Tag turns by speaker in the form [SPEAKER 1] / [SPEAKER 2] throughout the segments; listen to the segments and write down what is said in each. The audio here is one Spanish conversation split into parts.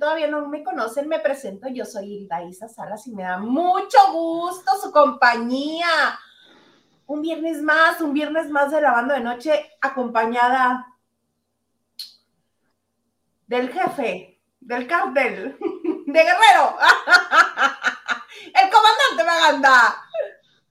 [SPEAKER 1] todavía no me conocen, me presento. Yo soy Hilda Isa Salas y me da mucho gusto su compañía. Un viernes más, un viernes más de lavando de noche, acompañada del jefe, del cartel, de Guerrero, el comandante Maganda.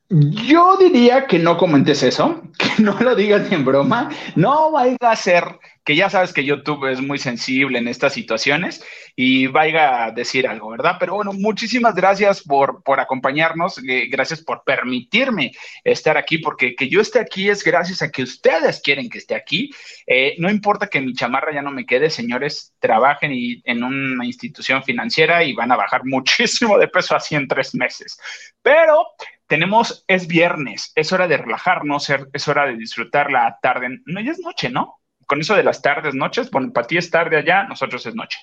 [SPEAKER 2] Yo diría que no comentes eso, que no lo digas en broma, no vaya a ser que ya sabes que YouTube es muy sensible en estas situaciones y vaya a decir algo, ¿verdad? Pero bueno, muchísimas gracias por, por acompañarnos, eh, gracias por permitirme estar aquí, porque que yo esté aquí es gracias a que ustedes quieren que esté aquí. Eh, no importa que mi chamarra ya no me quede, señores, trabajen y, en una institución financiera y van a bajar muchísimo de peso así en tres meses. Pero tenemos, es viernes, es hora de relajarnos, es hora de disfrutar la tarde. No, ya es noche, ¿no? Con eso de las tardes, noches, bueno, para ti es tarde allá, nosotros es noche.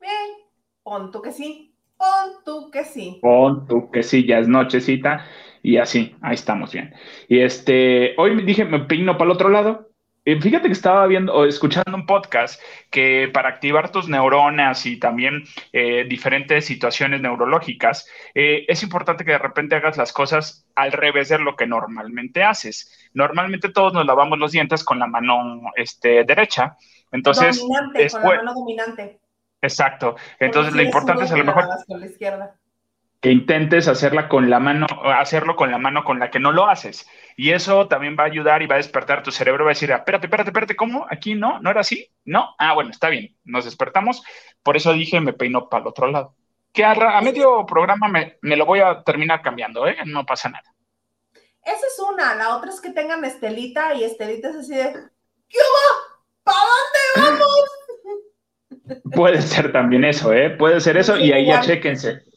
[SPEAKER 1] Bien, pon tú que sí, pon tú que sí.
[SPEAKER 2] Pon tú que sí, ya es nochecita y así, ahí estamos bien. Y este, hoy me dije, me peino para el otro lado, fíjate que estaba viendo o escuchando un podcast que para activar tus neuronas y también eh, diferentes situaciones neurológicas, eh, es importante que de repente hagas las cosas al revés de lo que normalmente haces. Normalmente todos nos lavamos los dientes con la mano este, derecha. Entonces,
[SPEAKER 1] dominante, con la mano dominante.
[SPEAKER 2] Exacto. Entonces, lo importante es a lo mejor que intentes hacerla con la mano, hacerlo con la mano con la que no lo haces. Y eso también va a ayudar y va a despertar tu cerebro, va a decir, espérate, espérate, espérate, ¿cómo? ¿Aquí no? ¿No era así? ¿No? Ah, bueno, está bien, nos despertamos. Por eso dije, me peino para el otro lado. Que a, medio programa me, lo voy a terminar cambiando, ¿eh? No pasa nada.
[SPEAKER 1] Esa es una. La otra es que tengan Estelita y Estelita es así de, ¿qué va? ¿Para dónde
[SPEAKER 2] vamos? Puede ser también eso, ¿eh? Puede ser eso y ahí ya chéquense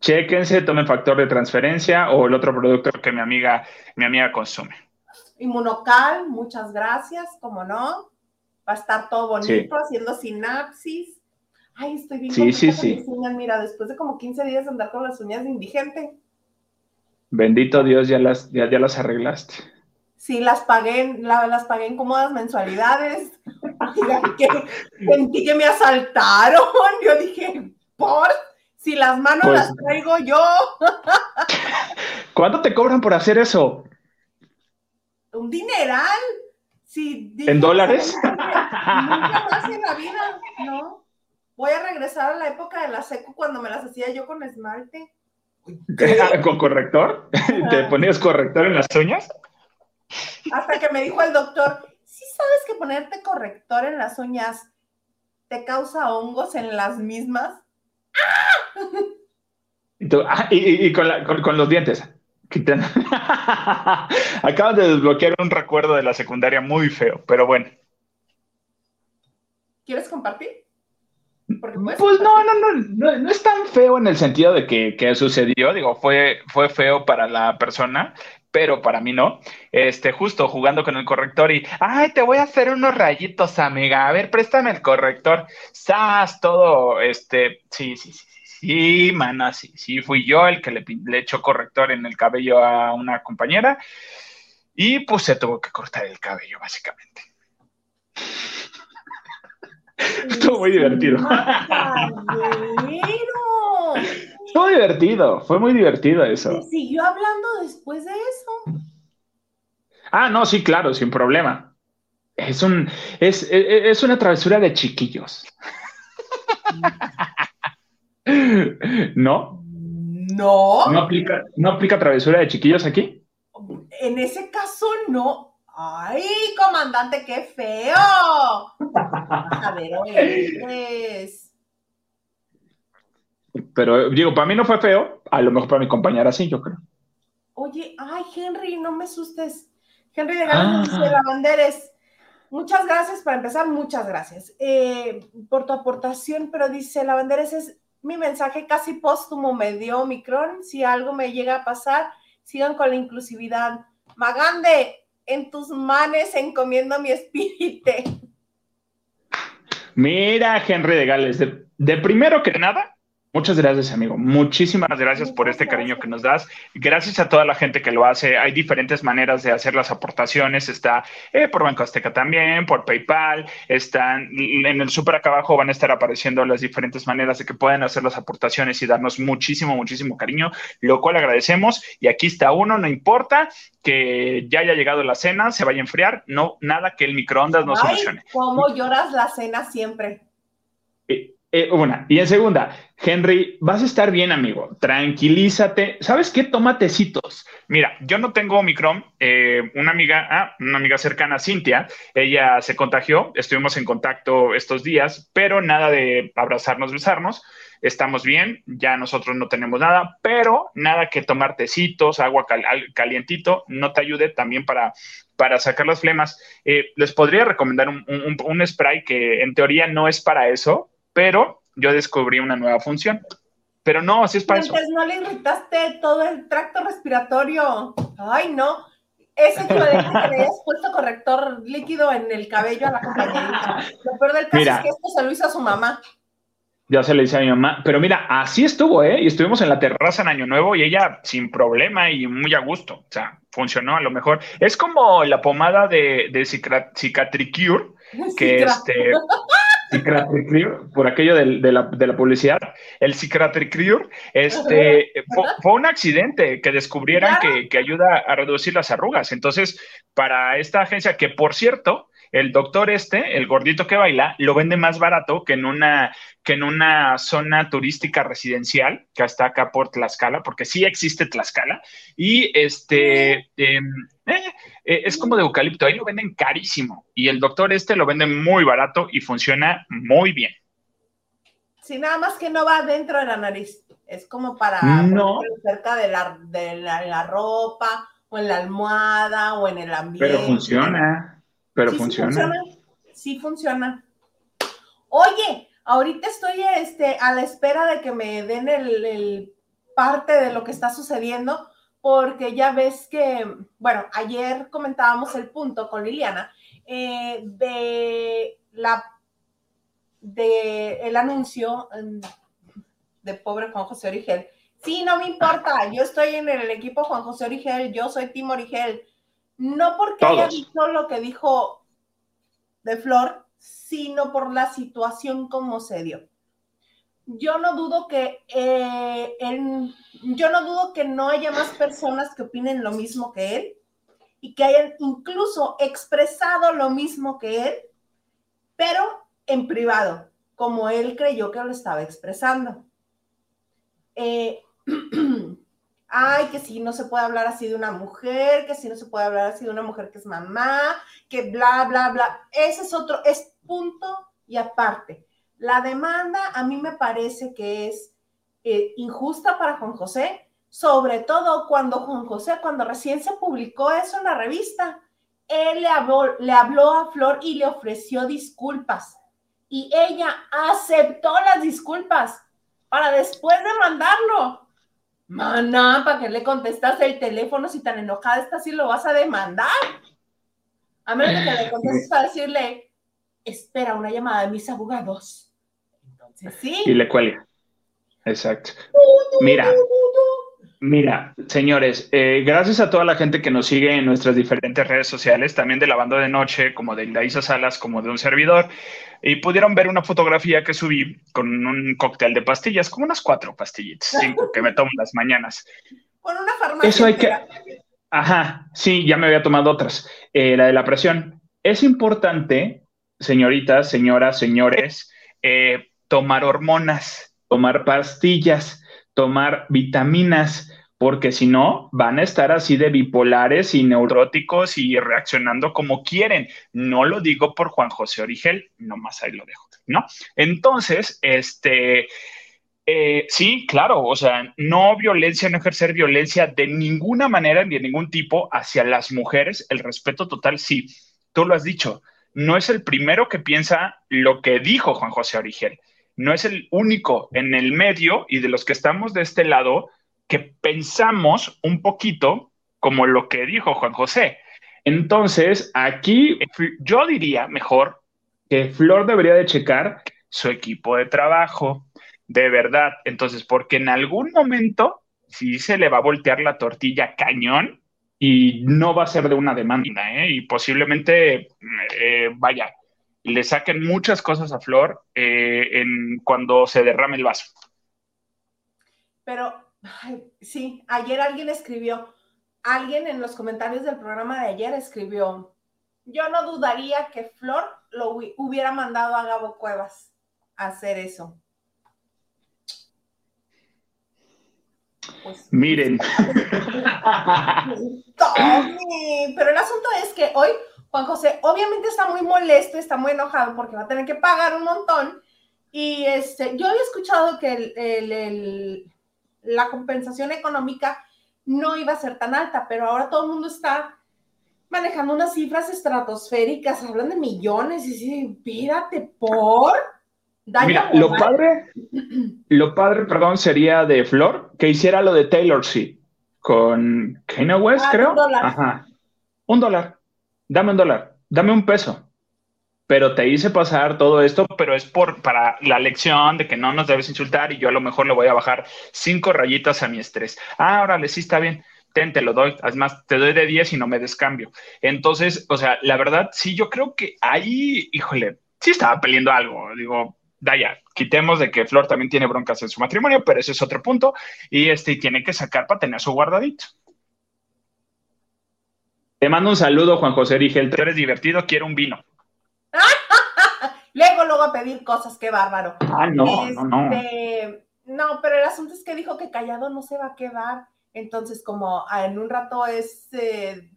[SPEAKER 2] Chéquense, tomen factor de transferencia o el otro producto que mi amiga, mi amiga consume.
[SPEAKER 1] Inmunocal, muchas gracias, como no. Va a estar todo bonito, haciendo sinapsis. Ay, estoy bien
[SPEAKER 2] sí, sí, sí.
[SPEAKER 1] uñas. Mira, después de como 15 días de andar con las uñas de indigente.
[SPEAKER 2] Bendito Dios, ya las, ya, ya las arreglaste.
[SPEAKER 1] Sí, las pagué, las pagué en cómodas mensualidades. sentí que me asaltaron. Yo dije, ¿por? Si las manos pues las traigo yo.
[SPEAKER 2] ¿Cuánto te cobran por hacer eso?
[SPEAKER 1] Un dineral.
[SPEAKER 2] ¿En dólares?
[SPEAKER 1] Nunca más en la vida, ¿no? Voy a regresar a la época de la seco cuando me las hacía yo con esmalte.
[SPEAKER 2] ¿Con corrector? ¿Te ponías corrector en las uñas?
[SPEAKER 1] Hasta que me dijo el doctor, ¿sí sabes que ponerte corrector en las uñas te causa hongos en las mismas?
[SPEAKER 2] Ah, y, con, los dientes. Acabas de desbloquear un recuerdo de la secundaria muy feo, pero bueno.
[SPEAKER 1] ¿Quieres compartir?
[SPEAKER 2] Pues no, no, no, no, es tan feo en el sentido de que, sucedió, digo, fue, fue feo para la persona, pero para mí no. Este, justo jugando con el corrector y, ay, te voy a hacer unos rayitos, amiga. A ver, préstame el corrector. Sas, todo, este, sí, sí, sí, sí, mana, sí, sí, fui yo el que le, le echó corrector en el cabello a una compañera y pues se tuvo que cortar el cabello, básicamente. Estuvo muy divertido. Fue divertido, fue muy divertido eso.
[SPEAKER 1] ¿Siguió hablando después de eso?
[SPEAKER 2] Ah, no, sí, claro, sin problema. Es un, es, es una travesura de chiquillos. ¿No?
[SPEAKER 1] No.
[SPEAKER 2] ¿No aplica, ¿No aplica travesura de chiquillos aquí?
[SPEAKER 1] En ese caso, no. ¡Ay, comandante, qué feo! A ver, pues.
[SPEAKER 2] Pero digo, para mí no fue feo, a lo mejor para mi compañera sí, yo creo.
[SPEAKER 1] Oye, ay, Henry, no me asustes. Henry de Gales de Lavanderes. Muchas gracias para empezar, muchas gracias eh, por tu aportación, pero dice Lavanderes es mi mensaje casi póstumo, me dio Omicron. Si algo me llega a pasar, sigan con la inclusividad. Magande, en tus manes encomiendo mi espíritu.
[SPEAKER 2] Mira, Henry de Gales, de, primero que nada, Muchas gracias, amigo. Muchísimas gracias por este cariño que nos das. Gracias a toda la gente que lo hace. Hay diferentes maneras de hacer las aportaciones. Está eh, por Banco Azteca también, por PayPal. Están en el súper acá abajo van a estar apareciendo las diferentes maneras de que pueden hacer las aportaciones y darnos muchísimo, muchísimo cariño, lo cual agradecemos. Y aquí está uno, no importa que ya haya llegado la cena, se vaya a enfriar, no, nada que el microondas no solucione.
[SPEAKER 1] ¿Cómo lloras la cena siempre?
[SPEAKER 2] Eh, una. Y en segunda, Henry, vas a estar bien, amigo. Tranquilízate. ¿Sabes qué? Toma tecitos. Mira, yo no tengo Omicron. Eh, una amiga, ah, una amiga cercana, Cintia, ella se contagió. Estuvimos en contacto estos días, pero nada de abrazarnos, besarnos. Estamos bien, ya nosotros no tenemos nada, pero nada que tomar tecitos, agua calientito, no te ayude también para, para sacar las flemas. Eh, les podría recomendar un, un spray que en teoría no es para eso, pero yo descubrí una nueva función. Pero no, así es para eso.
[SPEAKER 1] no le irritaste todo el tracto respiratorio. Ay, no. Ese equivalente que le hayas puesto corrector líquido en el cabello a la compañerita. Lo peor del caso es que esto se lo hizo a su mamá.
[SPEAKER 2] Ya se le dice a mi mamá, pero mira, así estuvo, ¿eh? Y estuvimos en la terraza en Año Nuevo y ella sin problema y muy a gusto. O sea, funcionó a lo mejor. Es como la pomada de, de Cicatricure, que este por aquello de, la, publicidad, el Cicatricure, este, fue, un accidente que descubrieran que, ayuda a reducir las arrugas. Entonces, para esta agencia, que por cierto, el doctor este, el gordito que baila, lo vende más barato que en una, que en una zona turística residencial, que está acá por Tlaxcala, porque sí existe Tlaxcala, y este... Em, eh, eh, es como de eucalipto, ahí lo venden carísimo y el doctor este lo vende muy barato y funciona muy bien.
[SPEAKER 1] Sí, nada más que no va dentro de la nariz, es como para
[SPEAKER 2] no.
[SPEAKER 1] cerca de la, de la, ropa o en la almohada o en el ambiente.
[SPEAKER 2] Pero funciona, pero funciona.
[SPEAKER 1] Sí funciona. Oye, ahorita estoy este, a la espera de que me den el parte de lo que está sucediendo porque ya ves que, bueno, ayer comentábamos el punto con Liliana eh, de la de el anuncio mm, de pobre Juan José Origel. Sí, no me importa, yo estoy en el equipo Juan José Origel, yo soy Tim Origel. No porque haya dicho lo que dijo de Flor, sino por la situación como se dio yo no dudo que eh, yo no dudo que no haya más personas que opinen lo mismo que él y que hayan incluso expresado lo mismo que él, pero en privado, como él creyó que lo estaba expresando. Eh, ay, que si no se puede hablar así de una mujer, que si no se puede hablar así de una mujer que es mamá, que bla, bla, bla. Ese es otro, es punto y aparte. La demanda a mí me parece que es eh, injusta para Juan José, sobre todo cuando Juan José, cuando recién se publicó eso en la revista, él le habló, le habló a Flor y le ofreció disculpas. Y ella aceptó las disculpas para después de mandarlo. Maná, ¿para que le contestas el teléfono si tan enojada estás y lo vas a demandar? A menos que le contestes para decirle, espera una llamada de mis abogados.
[SPEAKER 2] Y le cuelga. Exacto. Mira, mira, señores, eh, gracias a toda la gente que nos sigue en nuestras diferentes redes sociales, también de la banda de noche, como de Ilaisa Salas, como de un servidor, y pudieron ver una fotografía que subí con un cóctel de pastillas, como unas cuatro pastillitas, cinco que me tomo las mañanas.
[SPEAKER 1] Con una farmacia.
[SPEAKER 2] Eso hay que. Ajá, sí, ya me había tomado otras. Eh, la de la presión. Es importante, señoritas, señoras, señores, eh, tomar hormonas, tomar pastillas, tomar vitaminas, porque si no, van a estar así de bipolares y neuróticos y reaccionando como quieren. No lo digo por Juan José Origel, nomás ahí lo dejo, ¿no? Entonces, este, eh, sí, claro, o sea, no violencia, no ejercer violencia de ninguna manera ni de ningún tipo hacia las mujeres, el respeto total, sí, tú lo has dicho, no es el primero que piensa lo que dijo Juan José Origel no es el único en el medio y de los que estamos de este lado que pensamos un poquito como lo que dijo Juan José. Entonces, aquí yo diría mejor que Flor debería de checar su equipo de trabajo, de verdad. Entonces, porque en algún momento sí se le va a voltear la tortilla cañón y no va a ser de una demanda, ¿eh? Y posiblemente, eh, vaya, le saquen muchas cosas a Flor eh, en, cuando se derrame el vaso.
[SPEAKER 1] Pero, sí, ayer alguien escribió, alguien en los comentarios del programa de ayer escribió, yo no dudaría que Flor lo hubiera mandado a Gabo Cuevas a hacer eso.
[SPEAKER 2] Pues, Miren.
[SPEAKER 1] pero el asunto es que hoy Juan José obviamente está muy molesto, está muy enojado porque va a tener que pagar un montón. Y este, yo había escuchado que la compensación económica no iba a ser tan alta, pero ahora todo el mundo está manejando unas cifras estratosféricas, hablan de millones y sí, pírate por.
[SPEAKER 2] Mira, lo padre, lo padre, perdón, sería de Flor que hiciera lo de Taylor Swift con Kanye West, ah, creo. Un dólar. Ajá. Un dólar. Dame un dólar. Dame un peso. Pero te hice pasar todo esto, pero es por para la lección de que no nos debes insultar y yo a lo mejor le voy a bajar cinco rayitas a mi estrés. Ah, órale, sí está bien. Ten, te lo doy. Además, te doy de 10 y no me descambio. Entonces, o sea, la verdad, sí, yo creo que ahí, híjole, sí estaba peleando algo. Digo, Daya, quitemos de que Flor también tiene broncas en su matrimonio, pero ese es otro punto. Y este tiene que sacar para tener su guardadito. Te mando un saludo, Juan José Rigel. Tú eres divertido, quiero un vino.
[SPEAKER 1] luego, luego a pedir cosas, qué bárbaro.
[SPEAKER 2] Ah, no, no, no.
[SPEAKER 1] Este, no, pero el asunto es que dijo que callado no se va a quedar. Entonces, como ah, en un rato es eh,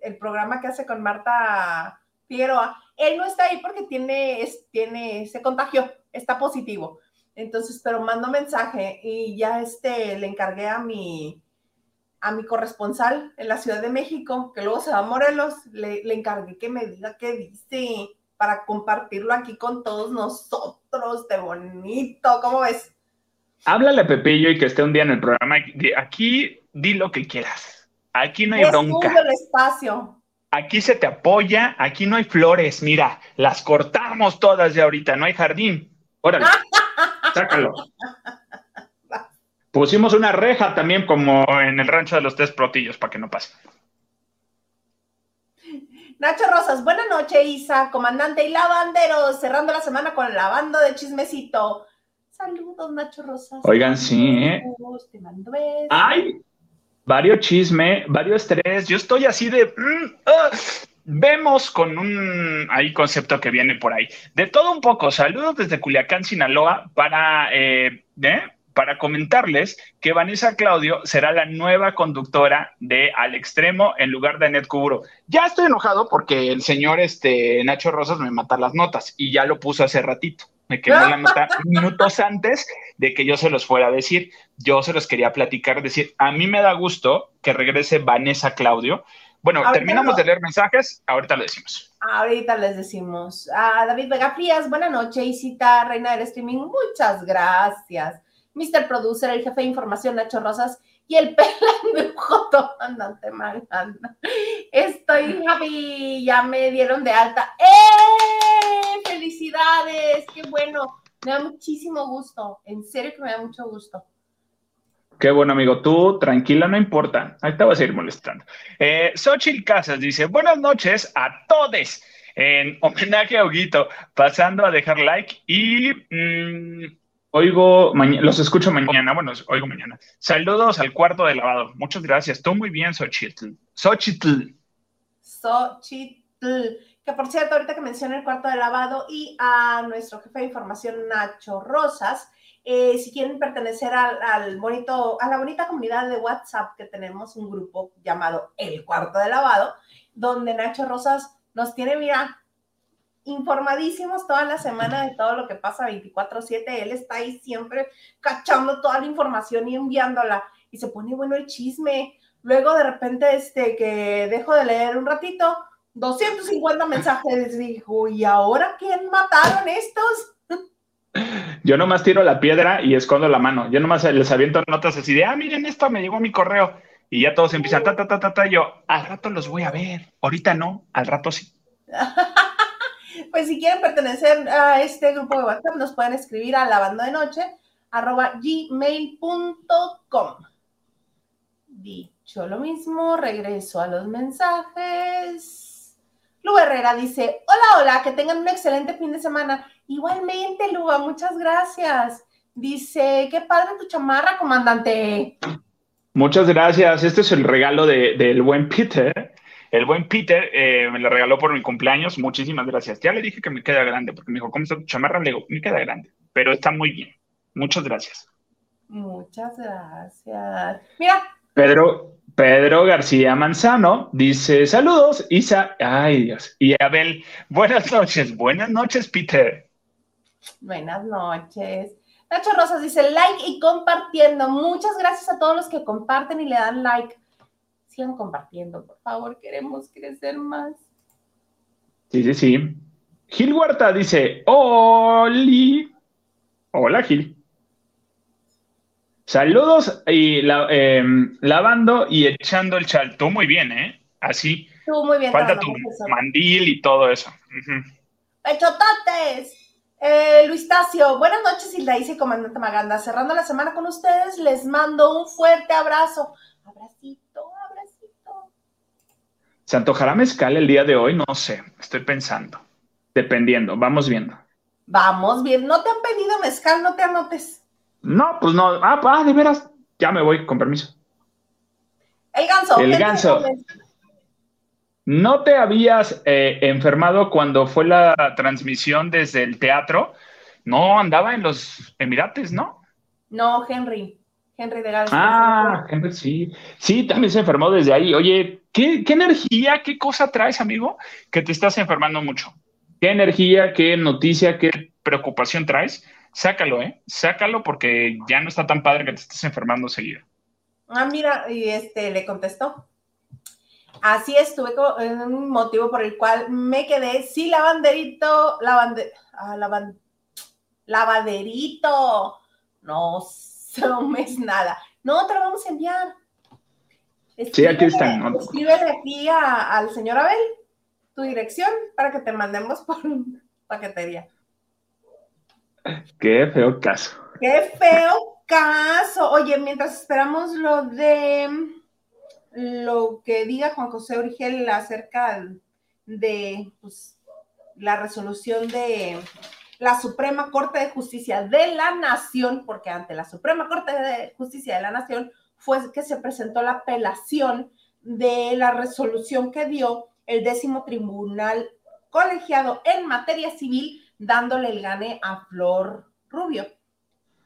[SPEAKER 1] el programa que hace con Marta Figueroa, él no está ahí porque tiene, tiene, ese contagio está positivo. Entonces, pero mando mensaje y ya este, le encargué a mi, a mi corresponsal en la Ciudad de México, que luego se va a Morelos, le, le encargué que me diga qué dice para compartirlo aquí con todos nosotros, de bonito, ¿cómo ves?
[SPEAKER 2] Háblale a Pepillo y que esté un día en el programa. Aquí di lo que quieras. Aquí no hay bronca.
[SPEAKER 1] el espacio.
[SPEAKER 2] Aquí se te apoya, aquí no hay flores, mira, las cortamos todas de ahorita, no hay jardín. Órale, sácalo. Pusimos una reja también como en el rancho de los tres protillos para que no pase.
[SPEAKER 1] Nacho Rosas, buena noche, Isa, comandante y lavandero, cerrando la semana con lavando de chismecito. Saludos, Nacho Rosas.
[SPEAKER 2] Oigan, sí, ¿eh? Te mando Ay, varios chisme, varios estrés. Yo estoy así de. Mm, ah, vemos con un ahí concepto que viene por ahí. De todo un poco. Saludos desde Culiacán, Sinaloa, para, eh, ¿eh? Para comentarles que Vanessa Claudio será la nueva conductora de Al Extremo en lugar de Net Cuburo. Ya estoy enojado porque el señor este, Nacho Rosas me mata las notas y ya lo puso hace ratito. Me quedó la nota minutos antes de que yo se los fuera a decir. Yo se los quería platicar, decir, a mí me da gusto que regrese Vanessa Claudio. Bueno, terminamos de leer mensajes, ahorita lo decimos.
[SPEAKER 1] Ahorita les decimos. A David Vega Frías, buena noche, Isita, reina del streaming, muchas gracias. Mr. Producer, el jefe de información, Nacho Rosas, y el pelón de Joto, andante maganda. Estoy, Javi, ya me dieron de alta. ¡Eh! ¡Felicidades! ¡Qué bueno! Me da muchísimo gusto, en serio que me da mucho gusto.
[SPEAKER 2] Qué bueno, amigo. Tú, tranquila, no importa. Ahí te vas a ir molestando. Eh, Xochitl Casas dice, buenas noches a todos. En homenaje a Huguito, pasando a dejar like y... Mm, Oigo, los escucho mañana. Bueno, oigo mañana. Saludos al cuarto de lavado. Muchas gracias. Tú muy bien, Xochitl. Xochitl.
[SPEAKER 1] Xochitl. Que por cierto, ahorita que mencioné el cuarto de lavado y a nuestro jefe de información, Nacho Rosas, eh, si quieren pertenecer al, bonito, a la bonita comunidad de WhatsApp que tenemos, un grupo llamado El Cuarto de Lavado, donde Nacho Rosas nos tiene, mira, informadísimos toda la semana de todo lo que pasa 24/7. Él está ahí siempre cachando toda la información y enviándola. Y se pone bueno el chisme. Luego de repente, este, que dejo de leer un ratito, 250 mensajes. Dijo, ¿y ahora quién mataron estos?
[SPEAKER 2] Yo nomás tiro la piedra y escondo la mano. Yo nomás les aviento notas así de, ah, miren esto, me llegó mi correo. Y ya todos empiezan, ta, ta, ta, ta, ta. Yo, al rato los voy a ver. Ahorita no, al rato sí.
[SPEAKER 1] Pues si quieren pertenecer a este grupo de WhatsApp, nos pueden escribir a la banda de noche arroba gmail.com. Dicho lo mismo, regreso a los mensajes. Lu Herrera dice, hola, hola, que tengan un excelente fin de semana. Igualmente, Luba, muchas gracias. Dice, qué padre tu chamarra, comandante.
[SPEAKER 2] Muchas gracias. Este es el regalo del buen Peter. El buen Peter eh, me lo regaló por mi cumpleaños. Muchísimas gracias. Ya le dije que me queda grande, porque me dijo, ¿cómo está tu chamarra? Le digo, me queda grande, pero está muy bien. Muchas gracias.
[SPEAKER 1] Muchas gracias. Mira.
[SPEAKER 2] Pedro, Pedro García Manzano dice: Saludos, Isa. Ay, Dios. Y Abel, buenas noches. Buenas noches, Peter.
[SPEAKER 1] Buenas noches. Nacho Rosas dice like y compartiendo. Muchas gracias a todos los que comparten y le dan like. Sigan compartiendo, por favor, queremos crecer más.
[SPEAKER 2] Sí, sí, sí. Gil Huerta dice, Oli. Hola, Gil. Saludos y em, lavando y echando el chal. Tú muy bien, ¿eh? Así.
[SPEAKER 1] Tú muy bien.
[SPEAKER 2] Falta tu mandil y todo eso.
[SPEAKER 1] ¡Pechototes! Eh, Luis Tacio, buenas noches, Hilda y Comandante Maganda. Cerrando la semana con ustedes, les mando un fuerte abrazo. Abracito.
[SPEAKER 2] ¿Se antojará mezcal el día de hoy? No sé, estoy pensando. Dependiendo, vamos viendo.
[SPEAKER 1] Vamos bien, no te han pedido mezcal, no te anotes.
[SPEAKER 2] No, pues no. Ah, ah de veras, ya me voy, con permiso.
[SPEAKER 1] El ganso.
[SPEAKER 2] El ganso. ¿No te habías eh, enfermado cuando fue la transmisión desde el teatro? No, andaba en los Emirates, ¿no?
[SPEAKER 1] No, Henry. Henry de Gales.
[SPEAKER 2] Ah, Henry, sí. Sí, también se enfermó desde ahí. Oye, ¿qué, ¿qué energía, qué cosa traes, amigo, que te estás enfermando mucho? ¿Qué energía, qué noticia, qué preocupación traes? Sácalo, ¿eh? Sácalo porque ya no está tan padre que te estés enfermando seguido.
[SPEAKER 1] Ah, mira, y este le contestó. Así estuve en un motivo por el cual me quedé, sí, lavanderito, lavande, ah, lavaderito, no es nada. No, te lo vamos a enviar.
[SPEAKER 2] sí, aquí están.
[SPEAKER 1] Escríbele aquí al señor Abel tu dirección para que te mandemos por paquetería.
[SPEAKER 2] Qué feo caso.
[SPEAKER 1] Qué feo caso. Oye, mientras esperamos lo de lo que diga Juan José Origel acerca de pues, la resolución de la Suprema Corte de Justicia de la Nación, porque ante la Suprema Corte de Justicia de la Nación fue que se presentó la apelación de la resolución que dio el décimo tribunal colegiado en materia civil, dándole el gane a Flor Rubio.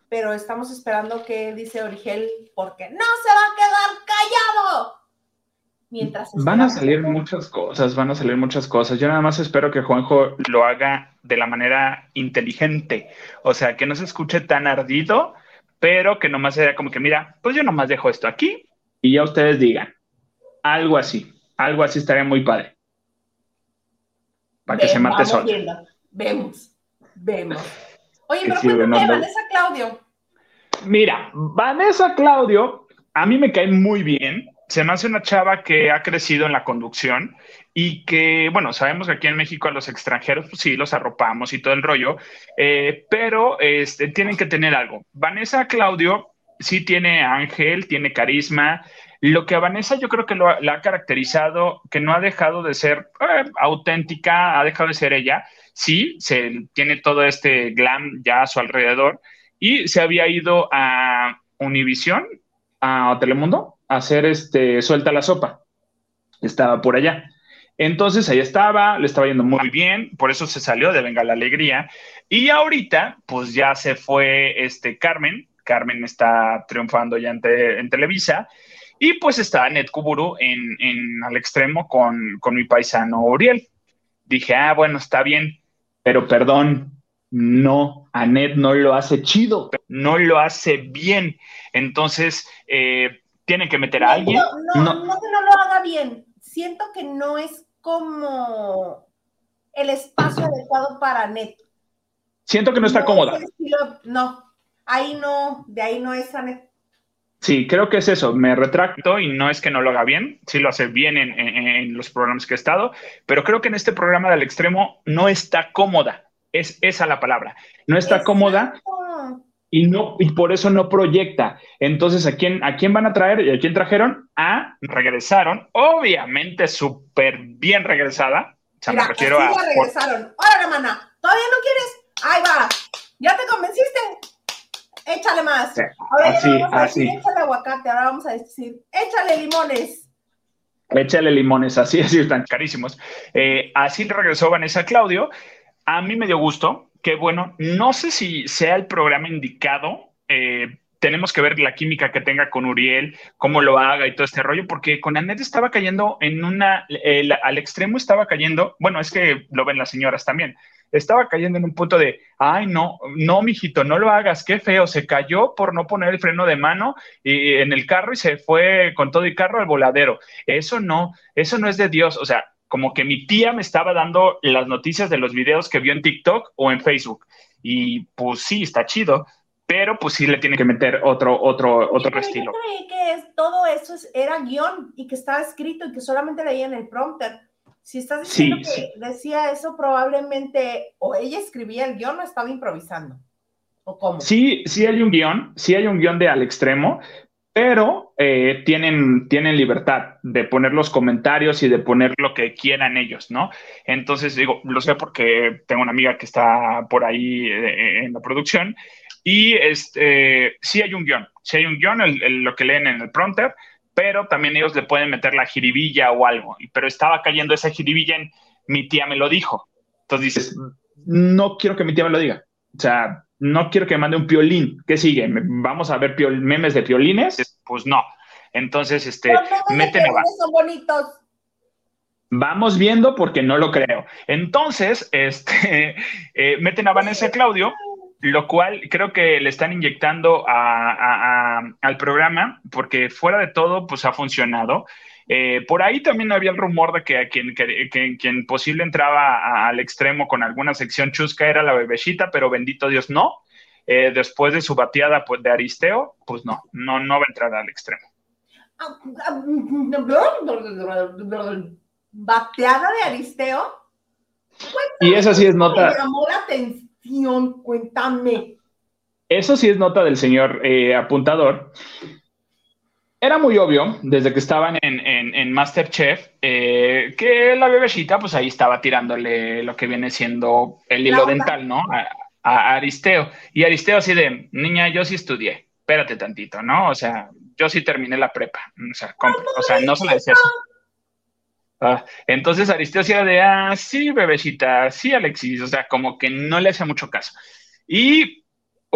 [SPEAKER 1] Pero estamos esperando que dice Origel, porque no se va a quedar callado. Mientras
[SPEAKER 2] van a salir muchas cosas, van a salir muchas cosas. Yo nada más espero que Juanjo lo haga de la manera inteligente, o sea, que no se escuche tan ardido, pero que nomás sea como que, mira, pues yo nomás dejo esto aquí y ya ustedes digan. Algo así, algo así estaría muy padre. Para que se mate solo.
[SPEAKER 1] Vemos, vemos. Oye, pero cuéntame, Vanessa Claudio.
[SPEAKER 2] Mira, Vanessa Claudio, a mí me cae muy bien se me hace una chava que ha crecido en la conducción y que, bueno, sabemos que aquí en México a los extranjeros, pues sí, los arropamos y todo el rollo, eh, pero este, tienen que tener algo. Vanessa Claudio sí tiene ángel, tiene carisma. Lo que a Vanessa yo creo que lo, la ha caracterizado, que no ha dejado de ser eh, auténtica, ha dejado de ser ella. Sí, se tiene todo este glam ya a su alrededor y se había ido a Univision, a Telemundo, hacer este, suelta la sopa. Estaba por allá. Entonces ahí estaba, le estaba yendo muy bien, por eso se salió de Venga la Alegría. Y ahorita, pues ya se fue este Carmen. Carmen está triunfando ya en, Televisa. Y pues está Anet Kuburu en, en, al extremo con, con mi paisano Uriel. Dije, ah, bueno, está bien, pero perdón, no, Anet no lo hace chido, no lo hace bien. Entonces, eh, tienen que meter a alguien.
[SPEAKER 1] No, no, no, que no lo haga bien. Siento que no es como el espacio adecuado para Net.
[SPEAKER 2] Siento que no está cómoda.
[SPEAKER 1] no, ahí no, de ahí no es Net.
[SPEAKER 2] Sí, creo que es eso. Me retracto y no es que no lo haga bien, sí lo hace bien en, en, los programas que he estado, pero creo que en este programa del extremo no está cómoda. Es esa la palabra. No está cómoda y no y por eso no proyecta. Entonces, ¿a quién, ¿a quién van a traer? ¿Y a quién trajeron? A regresaron, obviamente súper bien regresada.
[SPEAKER 1] O sea, me refiero a. regresaron. Hola, mana, ¿todavía no quieres? Ahí va. ¿Ya te convenciste? Échale más. Ahora así, vamos a decir, échale aguacate, ahora vamos a decir, échale limones.
[SPEAKER 2] Échale limones, así, así están carísimos. Eh, así regresó Vanessa Claudio. A mí me dio gusto, que bueno, no sé si sea el programa indicado. Eh, tenemos que ver la química que tenga con Uriel, cómo lo haga y todo este rollo, porque con Annette estaba cayendo en una, al extremo estaba cayendo, bueno, es que lo ven las señoras también, estaba cayendo en un punto de, ay, no, no, mijito, no lo hagas, qué feo, se cayó por no poner el freno de mano y, en el carro y se fue con todo el carro al voladero. Eso no, eso no es de Dios, o sea, como que mi tía me estaba dando las noticias de los videos que vio en TikTok o en Facebook. Y pues sí, está chido, pero pues sí le tiene que meter otro, otro, otro estilo.
[SPEAKER 1] Yo creí que todo eso era guion y que estaba escrito y que solamente leía en el prompter. Si estás diciendo que decía eso, probablemente o ella escribía el guion o estaba improvisando. ¿O cómo?
[SPEAKER 2] Sí, sí hay un guion, sí hay un guion de al extremo, pero eh, tienen, tienen libertad de poner los comentarios y de poner lo que quieran ellos, ¿no? Entonces, digo, lo sé porque tengo una amiga que está por ahí eh, en la producción y este, sí hay un guion, sí hay un guion, lo que leen en el prompter, pero también ellos le pueden meter la jiribilla o algo, pero estaba cayendo esa jiribilla en mi tía me lo dijo. Entonces dices, no quiero que mi tía me lo diga. O sea, no quiero que me mande un piolín. ¿Qué sigue? ¿Vamos a ver memes de piolines? Pues no. Entonces, este, meten a...
[SPEAKER 1] Son bonitos.
[SPEAKER 2] Vamos viendo porque no lo creo. Entonces, este, eh, meten a Vanessa Claudio, lo cual creo que le están inyectando al programa porque fuera de todo, pues ha funcionado. Eh, por ahí también había el rumor de que, quien, quien posible entraba al extremo con alguna sección chusca era la bebecita, pero bendito Dios no. Eh, después de su bateada pues, de Aristeo, pues no, no, no va a entrar al extremo.
[SPEAKER 1] ¿Bateada de Aristeo?
[SPEAKER 2] y esa sí es nota.
[SPEAKER 1] Me llamó la atención, cuéntame.
[SPEAKER 2] Eso sí es nota del señor eh, apuntador era muy obvio, desde que estaban en, en, Masterchef, eh, que la bebecita, pues ahí estaba tirándole lo que viene siendo el hilo dental, ¿no? A, Aristeo. Y Aristeo así de, niña, yo sí estudié, espérate tantito, ¿no? O sea, yo sí terminé la prepa. O sea, o sea no se le decía eso. Ah, entonces Aristeo era de, ah, sí, bebecita, sí, Alexis, o sea, como que no le hacía mucho caso. Y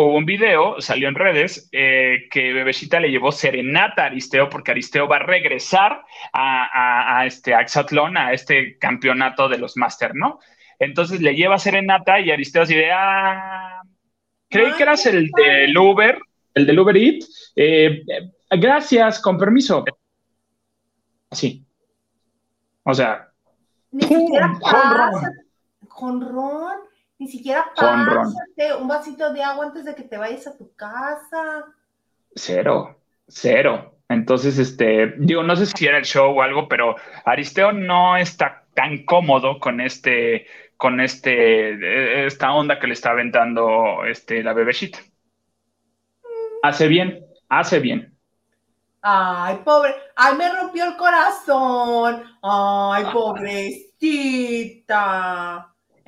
[SPEAKER 2] hubo un video, salió en redes, eh, que Bebecita le llevó serenata a Aristeo porque Aristeo va a regresar a, este Axatlón, a este campeonato de los Master, ¿no? Entonces le lleva serenata y Aristeo así de, ah, creí que eras el del Uber, el del Uber Eat. Eh, gracias, con permiso. Así. O sea,
[SPEAKER 1] Ni con Ron. Ni siquiera pásate un vasito de agua antes de que te vayas a tu casa.
[SPEAKER 2] Cero, cero. Entonces, este, digo, no sé si era el show o algo, pero Aristeo no está tan cómodo con este, con este, esta onda que le está aventando este, la bebecita. Hace bien, hace bien.
[SPEAKER 1] Ay, pobre, ay, me rompió el corazón. Ay, pobrecita.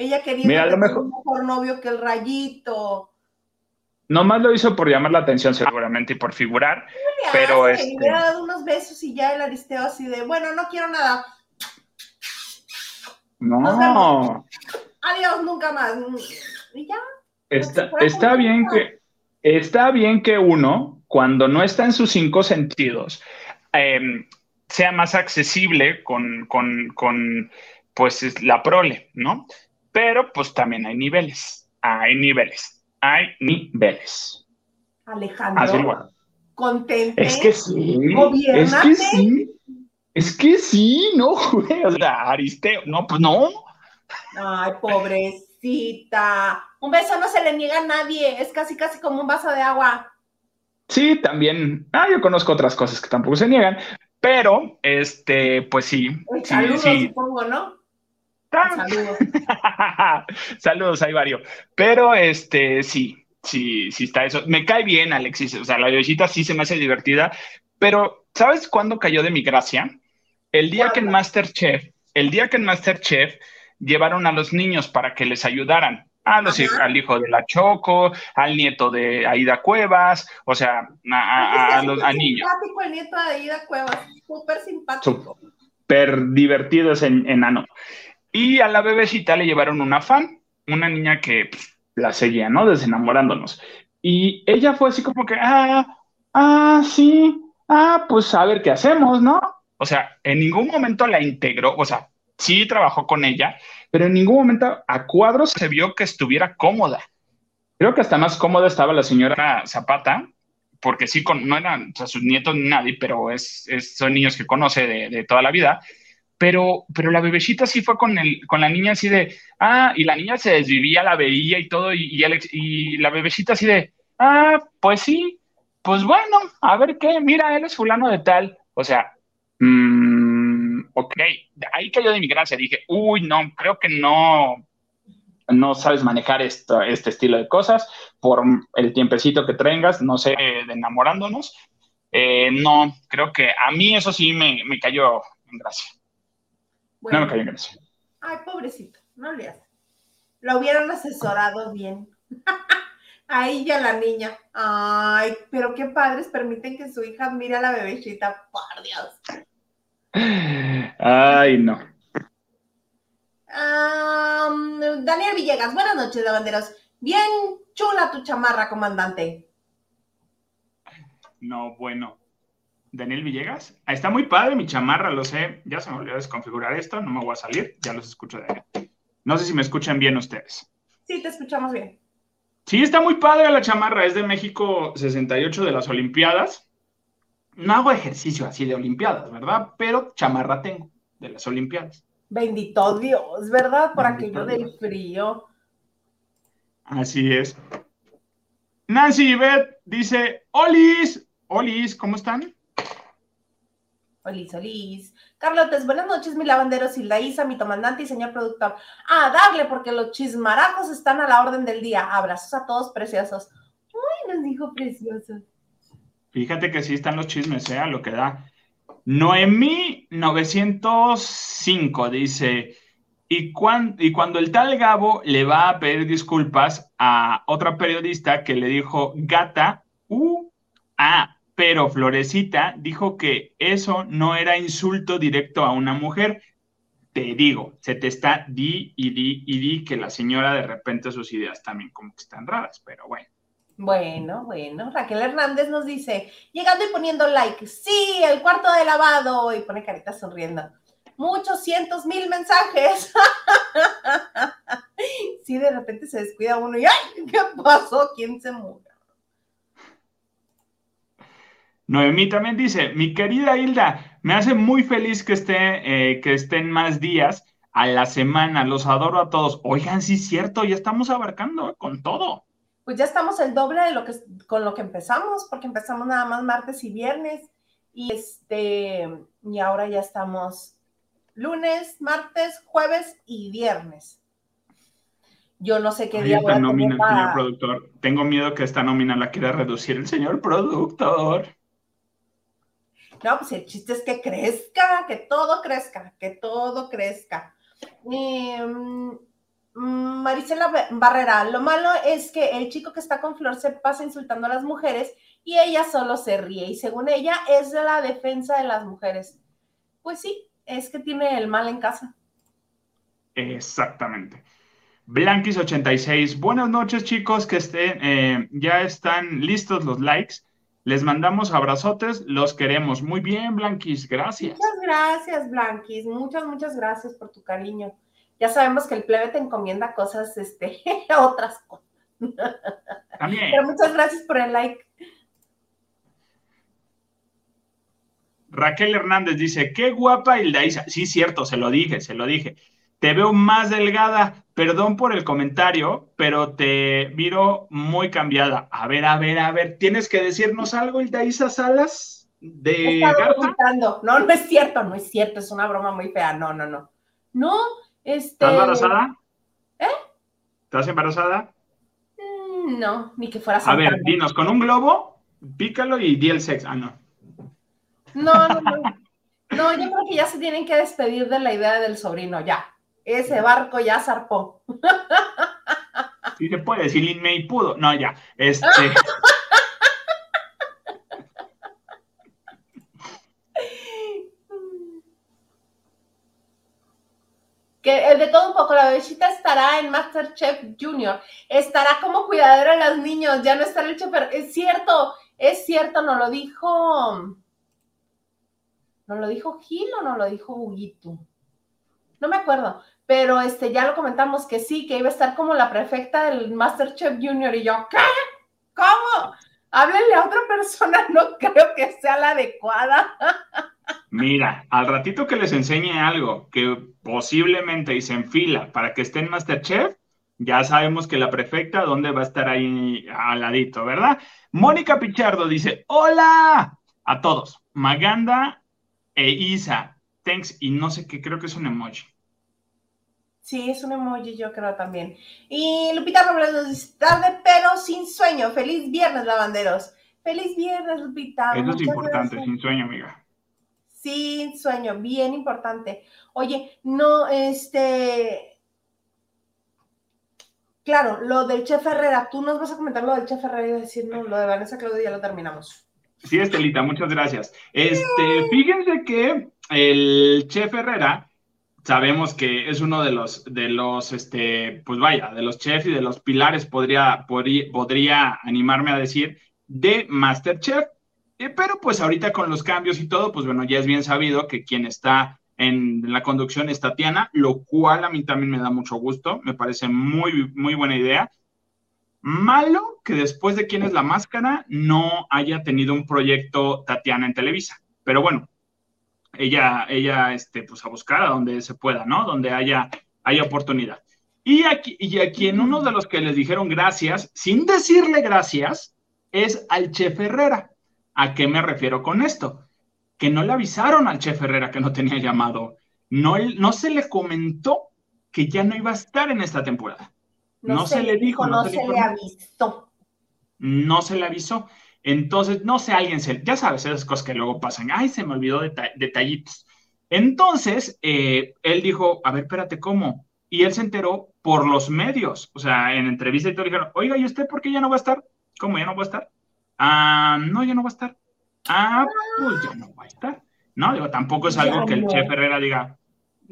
[SPEAKER 1] Ella quería
[SPEAKER 2] Mira, mejor...
[SPEAKER 1] un mejor novio que el rayito.
[SPEAKER 2] Nomás lo hizo por llamar la atención seguramente y por figurar, pero
[SPEAKER 1] es. Este... Le hubiera dado unos besos y ya el aristeo así de, bueno, no quiero nada.
[SPEAKER 2] No.
[SPEAKER 1] Adiós, nunca más. Y ya.
[SPEAKER 2] Está, está bien que está bien que uno, cuando no está en sus cinco sentidos, em, sea más accesible con, con, con pues la prole, ¿no? Pero pues también hay niveles, hay niveles, hay niveles.
[SPEAKER 1] Alejandro, contente.
[SPEAKER 2] Es que sí, es que sí, es que sí, no, güey, o sea, Aristeo, no, pues no.
[SPEAKER 1] Ay, pobrecita. Un beso no se le niega a nadie, es casi casi como un vaso de agua.
[SPEAKER 2] Sí, también. Ah, yo conozco otras cosas que tampoco se niegan, pero este, pues sí.
[SPEAKER 1] Saludos, sí, supongo, ¿no?
[SPEAKER 2] Saludos. Saludos, hay varios. Pero este, sí, sí, sí está eso. Me cae bien, Alexis. O sea, la bebecita sí se me hace divertida, pero ¿sabes cuándo cayó de mi gracia? El día que en Masterchef, el día que en Masterchef llevaron a los niños para que les ayudaran. A los, al hijo de la Choco, al nieto de Aida Cuevas, o sea, a, los niños.
[SPEAKER 1] Simpático el nieto de Aida Cuevas, súper simpático.
[SPEAKER 2] Súper divertido ese enano. Y a la bebecita le llevaron una fan, una niña que pues, la seguía, ¿no? Desenamorándonos. Y ella fue así como que, ah, ah, sí, ah, pues a ver qué hacemos, ¿no? O sea, en ningún momento la integró, o sea, sí trabajó con ella, pero en ningún momento a cuadros se vio que estuviera cómoda. Creo que hasta más cómoda estaba la señora Zapata, porque sí, con, no eran sus nietos ni nadie, pero es, son niños que conoce de, toda la vida. Pero, pero la bebecita sí fue con, el, con la niña así de, ah, y la niña se desvivía, la veía y todo, y, la bebecita así de, ah, pues sí, pues bueno, a ver qué, mira, él es fulano de tal. O sea, mmm, ok, ahí cayó de mi gracia, dije, uy, no, creo que no, no sabes manejar esto, este estilo de cosas por el tiempecito que tengas, no sé, de enamorándonos. Eh, no, creo que a mí eso sí me cayó en gracia. No me cayó en gracia.
[SPEAKER 1] Ay, pobrecito, no le hace. Lo hubieran asesorado bien. Ahí ya la niña. Ay, pero qué padres permiten que su hija mire a la bebecita, por Dios.
[SPEAKER 2] Ay, no.
[SPEAKER 1] Daniel Villegas, buenas noches, lavanderos. Bien chula tu chamarra, comandante.
[SPEAKER 2] No, bueno. Daniel Villegas, ah, está muy padre mi chamarra, lo sé. Ya se me olvidó desconfigurar esto, no me voy a salir, ya los escucho de No sé si me escuchan bien ustedes.
[SPEAKER 1] Sí, te escuchamos bien.
[SPEAKER 2] Sí, está muy padre la chamarra, es de México 68 de las Olimpiadas. No hago ejercicio así de Olimpiadas, ¿verdad? Pero chamarra tengo de las Olimpiadas.
[SPEAKER 1] Bendito Dios, ¿verdad? Por aquello del frío.
[SPEAKER 2] Así es. Nancy Beth dice, Olis, Olis, ¿cómo están?
[SPEAKER 1] Olis, Olis. Carlotes, buenas noches, mi lavandero Sildaísa, mi comandante y señor productor. Ah, darle, porque los chismaracos están a la orden del día. Abrazos a todos preciosos. Uy, nos dijo preciosos.
[SPEAKER 2] Fíjate que sí están los chismes, ¿eh? lo que da. Noemí 905 dice, y, y cuando el tal Gabo le va a pedir disculpas a otra periodista que le dijo gata, uh, ah, pero Florecita dijo que eso no era insulto directo a una mujer. Te digo, se te está di y di y di que la señora de repente sus ideas también como que están raras, pero bueno.
[SPEAKER 1] Bueno, bueno, Raquel Hernández nos dice, llegando y poniendo like, sí, el cuarto de lavado, y pone carita sonriendo. Muchos cientos mil mensajes. sí, de repente se descuida uno y ¡ay! ¿Qué pasó? ¿Quién se murió?
[SPEAKER 2] Noemí también dice, mi querida Hilda, me hace muy feliz que, esté, eh, que estén más días a la semana. Los adoro a todos. Oigan, sí es cierto, ya estamos abarcando con todo
[SPEAKER 1] pues ya estamos el doble de lo que con lo que empezamos, porque empezamos nada más martes y viernes y este y ahora ya estamos lunes, martes, jueves y viernes. Yo no sé qué día voy a
[SPEAKER 2] nómina, señor productor. Tengo miedo que esta nómina la quiera reducir el señor productor.
[SPEAKER 1] No, pues el chiste es que crezca, que todo crezca, que todo crezca. Eh, Marisela Barrera, lo malo es que el chico que está con Flor se pasa insultando a las mujeres y ella solo se ríe y según ella es la defensa de las mujeres. Pues sí, es que tiene el mal en casa.
[SPEAKER 2] Exactamente. Blanquis86, buenas noches chicos, que estén, eh, ya están listos los likes. Les mandamos abrazotes, los queremos. Muy bien, Blanquis, gracias.
[SPEAKER 1] Muchas gracias, Blanquis. Muchas, muchas gracias por tu cariño ya sabemos que el plebe te encomienda cosas, este, otras cosas. También. Pero muchas gracias por el like.
[SPEAKER 2] Raquel Hernández dice, qué guapa Hildaísa. Sí, cierto, se lo dije, se lo dije. Te veo más delgada. Perdón por el comentario, pero te miro muy cambiada. A ver, a ver, a ver, ¿tienes que decirnos algo, Hildaísa Salas? De
[SPEAKER 1] No, no es cierto, no es cierto, es una broma muy fea. No, no, no. No, este...
[SPEAKER 2] ¿Estás embarazada? ¿Eh? ¿Estás embarazada?
[SPEAKER 1] Mm, no, ni que fuera
[SPEAKER 2] A ver, dinos, con un globo, pícalo y di el sex. Ah,
[SPEAKER 1] no. No, no, no. No, yo creo que ya se tienen que despedir de la idea del sobrino, ya. Ese barco ya zarpó.
[SPEAKER 2] Sí se puede, si Lin May pudo. No, ya. Este.
[SPEAKER 1] que el de todo un poco, la bebecita estará en Masterchef Junior, estará como cuidadora de los niños, ya no estará el chef, es cierto, es cierto, no lo dijo, no lo dijo Gil o no lo dijo Huguito, no me acuerdo, pero este, ya lo comentamos que sí, que iba a estar como la prefecta del Masterchef Junior y yo, ¿qué? ¿Cómo? Háblenle a otra persona, no creo que sea la adecuada.
[SPEAKER 2] Mira, al ratito que les enseñe algo que posiblemente y se enfila para que esté en Masterchef, ya sabemos que la prefecta, ¿dónde va a estar ahí al ladito, verdad? Mónica Pichardo dice, hola a todos, Maganda e Isa, thanks, y no sé qué, creo que es un emoji.
[SPEAKER 1] Sí, es un emoji, yo creo también. Y Lupita Robles nos dice, tarde pero sin sueño, feliz viernes, lavanderos. Feliz viernes, Lupita.
[SPEAKER 2] Eso es importante, sin sueño, amiga.
[SPEAKER 1] Sin sueño, bien importante. Oye, no, este. Claro, lo del Chef Herrera, tú nos vas a comentar lo del Chef Herrera y decirnos lo de Vanessa Claudia, ya lo terminamos.
[SPEAKER 2] Sí, Estelita, muchas gracias. Este, fíjense que el Chef Herrera, sabemos que es uno de los, de los, este, pues vaya, de los chefs y de los pilares, podría, podría, podría animarme a decir, de Masterchef. Eh, pero pues ahorita con los cambios y todo, pues bueno, ya es bien sabido que quien está en la conducción es Tatiana, lo cual a mí también me da mucho gusto, me parece muy, muy buena idea. Malo que después de quién es la máscara no haya tenido un proyecto Tatiana en Televisa, pero bueno, ella, ella, este, pues a buscar a donde se pueda, ¿no? Donde haya, haya oportunidad. Y aquí, y aquí en uno de los que les dijeron gracias, sin decirle gracias, es al Chef Herrera. ¿A qué me refiero con esto? Que no le avisaron al chef Herrera que no tenía llamado. No, no se le comentó que ya no iba a estar en esta temporada. No, se, le dijo,
[SPEAKER 1] no, se, le avisó.
[SPEAKER 2] No se le avisó. Entonces, no sé, alguien se, ya sabes, esas cosas que luego pasan. Ay, se me olvidó detallitos. Entonces, eh, él dijo, a ver, espérate, ¿cómo? Y él se enteró por los medios, o sea, en entrevista y todo, le dijeron, oiga, ¿y usted por qué ya no va a estar? ¿Cómo ya no va a estar? Ah, no, ya no va a estar. Ah, pues ya no va a estar. No, digo, tampoco es algo que el chef Herrera diga,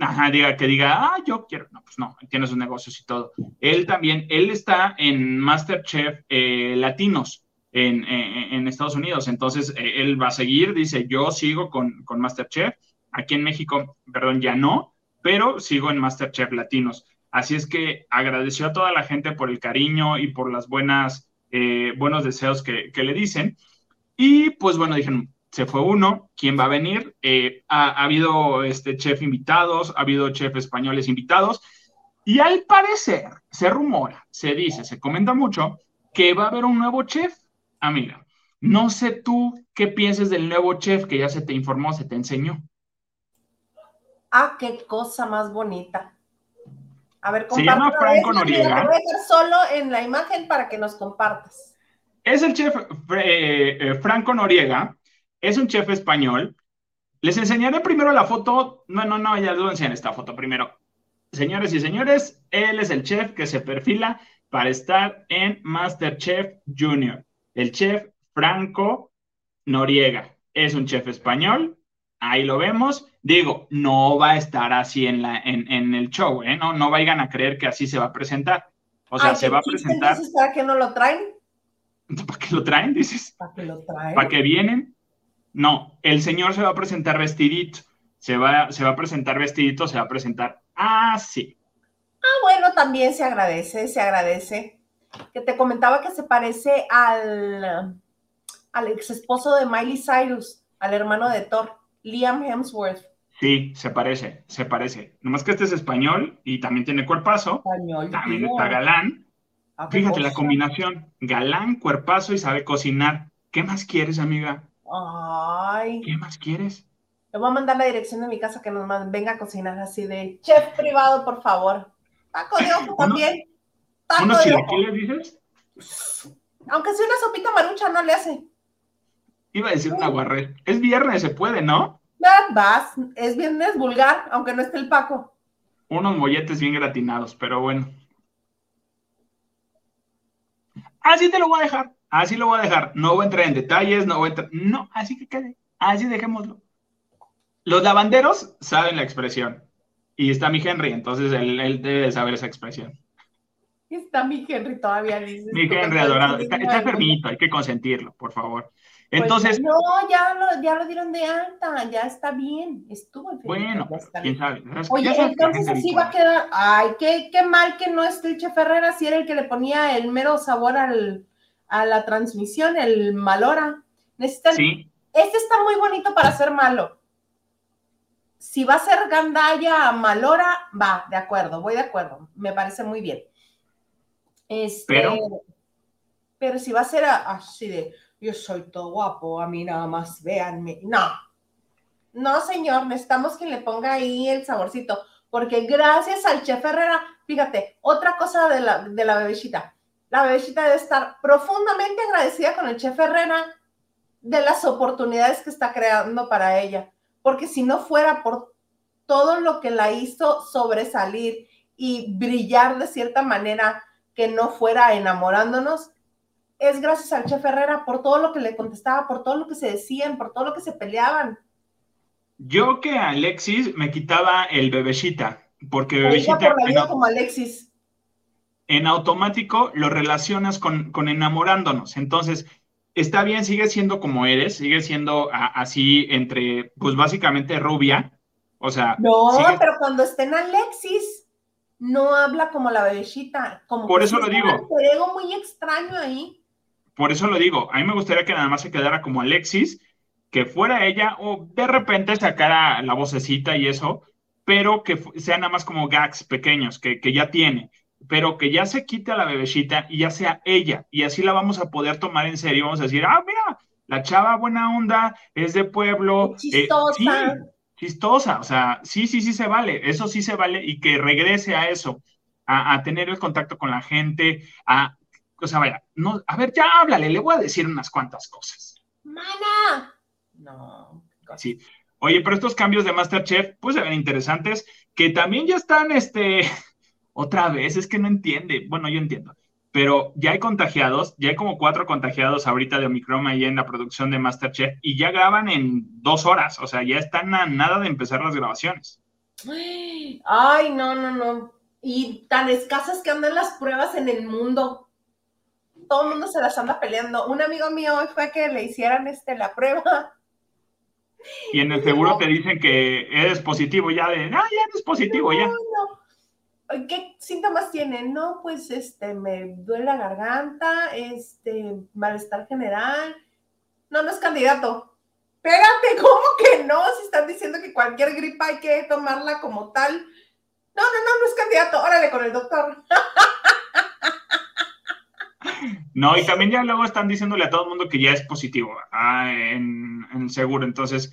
[SPEAKER 2] ajá, diga que diga, ah, yo quiero. No, pues no, tiene sus negocios y todo. Él también, él está en Masterchef eh, Latinos en, en, Estados Unidos, entonces eh, él va a seguir, dice, yo sigo con, con Masterchef. Aquí en México, perdón, ya no, pero sigo en Masterchef Latinos. Así es que agradeció a toda la gente por el cariño y por las buenas eh, buenos deseos que, le dicen. Y pues bueno, dijeron, se fue uno, ¿quién va a venir? Eh, ha, habido este chef invitados, ha habido chef españoles invitados, y al parecer se rumora, se dice, se comenta mucho que va a haber un nuevo chef, amiga. No sé tú qué pienses del nuevo chef que ya se te informó, se te enseñó.
[SPEAKER 1] Ah, qué cosa más bonita. A ver,
[SPEAKER 2] Se llama Franco Noriega.
[SPEAKER 1] Voy a solo en la imagen para que nos compartas.
[SPEAKER 2] Es el chef eh, eh, Franco Noriega, es un chef español. Les enseñaré primero la foto. No, no, no, ya les voy a enseñar esta foto primero. Señores y señores, él es el chef que se perfila para estar en MasterChef Junior. El chef Franco Noriega. Es un chef español. Ahí lo vemos. Digo, no va a estar así en, la, en, el show, ¿eh? No, no vayan a creer que así se va a presentar. O sea, se va a presentar.
[SPEAKER 1] ¿Para qué no lo traen?
[SPEAKER 2] ¿Para qué lo traen, dices?
[SPEAKER 1] ¿Para qué lo traen?
[SPEAKER 2] ¿Para qué vienen? No, el señor se va a presentar vestidito. Se va, se va a presentar vestidito, se va a presentar así.
[SPEAKER 1] Ah, bueno, también se agradece, se agradece. Que te comentaba que se parece al, al ex esposo de Miley Cyrus, al hermano de Thor, Liam Hemsworth.
[SPEAKER 2] Sí, se parece, se parece. Nomás que este es español y también tiene cuerpazo.
[SPEAKER 1] Español.
[SPEAKER 2] También está galán. Ah, Fíjate la combinación. Galán, cuerpazo y sabe cocinar. ¿Qué más quieres, amiga?
[SPEAKER 1] Ay.
[SPEAKER 2] ¿Qué más quieres?
[SPEAKER 1] Le voy a mandar la dirección de mi casa que nos venga a cocinar así de chef privado, por favor. Taco de ojo también.
[SPEAKER 2] ¿Unos chilaquiles dices?
[SPEAKER 1] Aunque sea una sopita marucha, no le hace.
[SPEAKER 2] Iba a decir una guarre. Es viernes, se puede, ¿no?
[SPEAKER 1] Vas, es viernes vulgar, aunque no esté el Paco.
[SPEAKER 2] Unos molletes bien gratinados, pero bueno. Así te lo voy a dejar. Así lo voy a dejar. No voy a entrar en detalles, no voy a entrar. No, así que quede. Así dejémoslo. Los lavanderos saben la expresión. Y está mi Henry, entonces él, debe saber esa expresión.
[SPEAKER 1] Está mi Henry todavía, dice.
[SPEAKER 2] Mi Henry adorado. Está, está enfermito, hay que consentirlo, por favor. Pues entonces.
[SPEAKER 1] no, ya lo, ya lo dieron de alta, ya está bien, estuvo
[SPEAKER 2] enfermo. Bueno, quién sabe.
[SPEAKER 1] Oye, entonces así va a quedar. Ay, qué, qué mal que no esté el Chef Herrera, si era el que le ponía el mero sabor al, a la transmisión, el malora. Necesitan. Sí. Este está muy bonito para ser malo. Si va a ser Gandaya Malora, va, de acuerdo, voy de acuerdo. Me parece muy bien. Este, pero, pero si va a ser así de yo soy todo guapo, a mí nada más véanme. No, no, señor, necesitamos que le ponga ahí el saborcito, porque gracias al chef Herrera, fíjate, otra cosa de la, de la bebecita, la bebecita debe estar profundamente agradecida con el chef Herrera de las oportunidades que está creando para ella, porque si no fuera por todo lo que la hizo sobresalir y brillar de cierta manera que no fuera enamorándonos, es gracias al chef Herrera por todo lo que le contestaba, por todo lo que se decían, por todo lo que se peleaban.
[SPEAKER 2] Yo que a Alexis me quitaba el bebecita, porque bebecita...
[SPEAKER 1] Por la como Alexis.
[SPEAKER 2] En automático lo relacionas con, con enamorándonos. Entonces, está bien, sigue siendo como eres, sigue siendo así entre, pues básicamente rubia. O sea.
[SPEAKER 1] No, pero cuando esté en Alexis, no habla como la bebecita. Como
[SPEAKER 2] Por eso lo digo.
[SPEAKER 1] Muy extraño ahí.
[SPEAKER 2] Por eso lo digo, a mí me gustaría que nada más se quedara como Alexis, que fuera ella o de repente sacara la vocecita y eso, pero que sea nada más como gags pequeños que, ya tiene, pero que ya se quite a la bebecita y ya sea ella, y así la vamos a poder tomar en serio, vamos a decir, ah, mira, la chava buena onda, es de pueblo.
[SPEAKER 1] Eh, chistosa.
[SPEAKER 2] Chistosa, o sea, sí, sí, sí se vale, eso sí se vale y que regrese a eso, a, a tener el contacto con la gente, a o sea, vaya, no, a ver, ya háblale, le voy a decir unas cuantas cosas.
[SPEAKER 1] ¡Mana! No.
[SPEAKER 2] Sí. Oye, pero estos cambios de Masterchef, pues se ven interesantes, que también ya están, este, otra vez, es que no entiende. Bueno, yo entiendo, pero ya hay contagiados, ya hay como cuatro contagiados ahorita de Omicron ahí en la producción de Masterchef y ya graban en dos horas, o sea, ya están a nada de empezar las grabaciones.
[SPEAKER 1] Ay, no, no, no. Y tan escasas que andan las pruebas en el mundo todo el mundo se las anda peleando. Un amigo mío hoy fue que le hicieran este, la prueba.
[SPEAKER 2] Y en el seguro te dicen que eres positivo ya de, ah, ya eres positivo ya.
[SPEAKER 1] ¿Qué síntomas tiene? No, pues este, me duele la garganta, este, malestar general. No, no es candidato. Espérate, ¿cómo que no? Si están diciendo que cualquier gripa hay que tomarla como tal. No, no, no, no es candidato. Órale con el doctor.
[SPEAKER 2] No, y también ya luego están diciéndole a todo el mundo que ya es positivo ah, en, en, seguro. Entonces,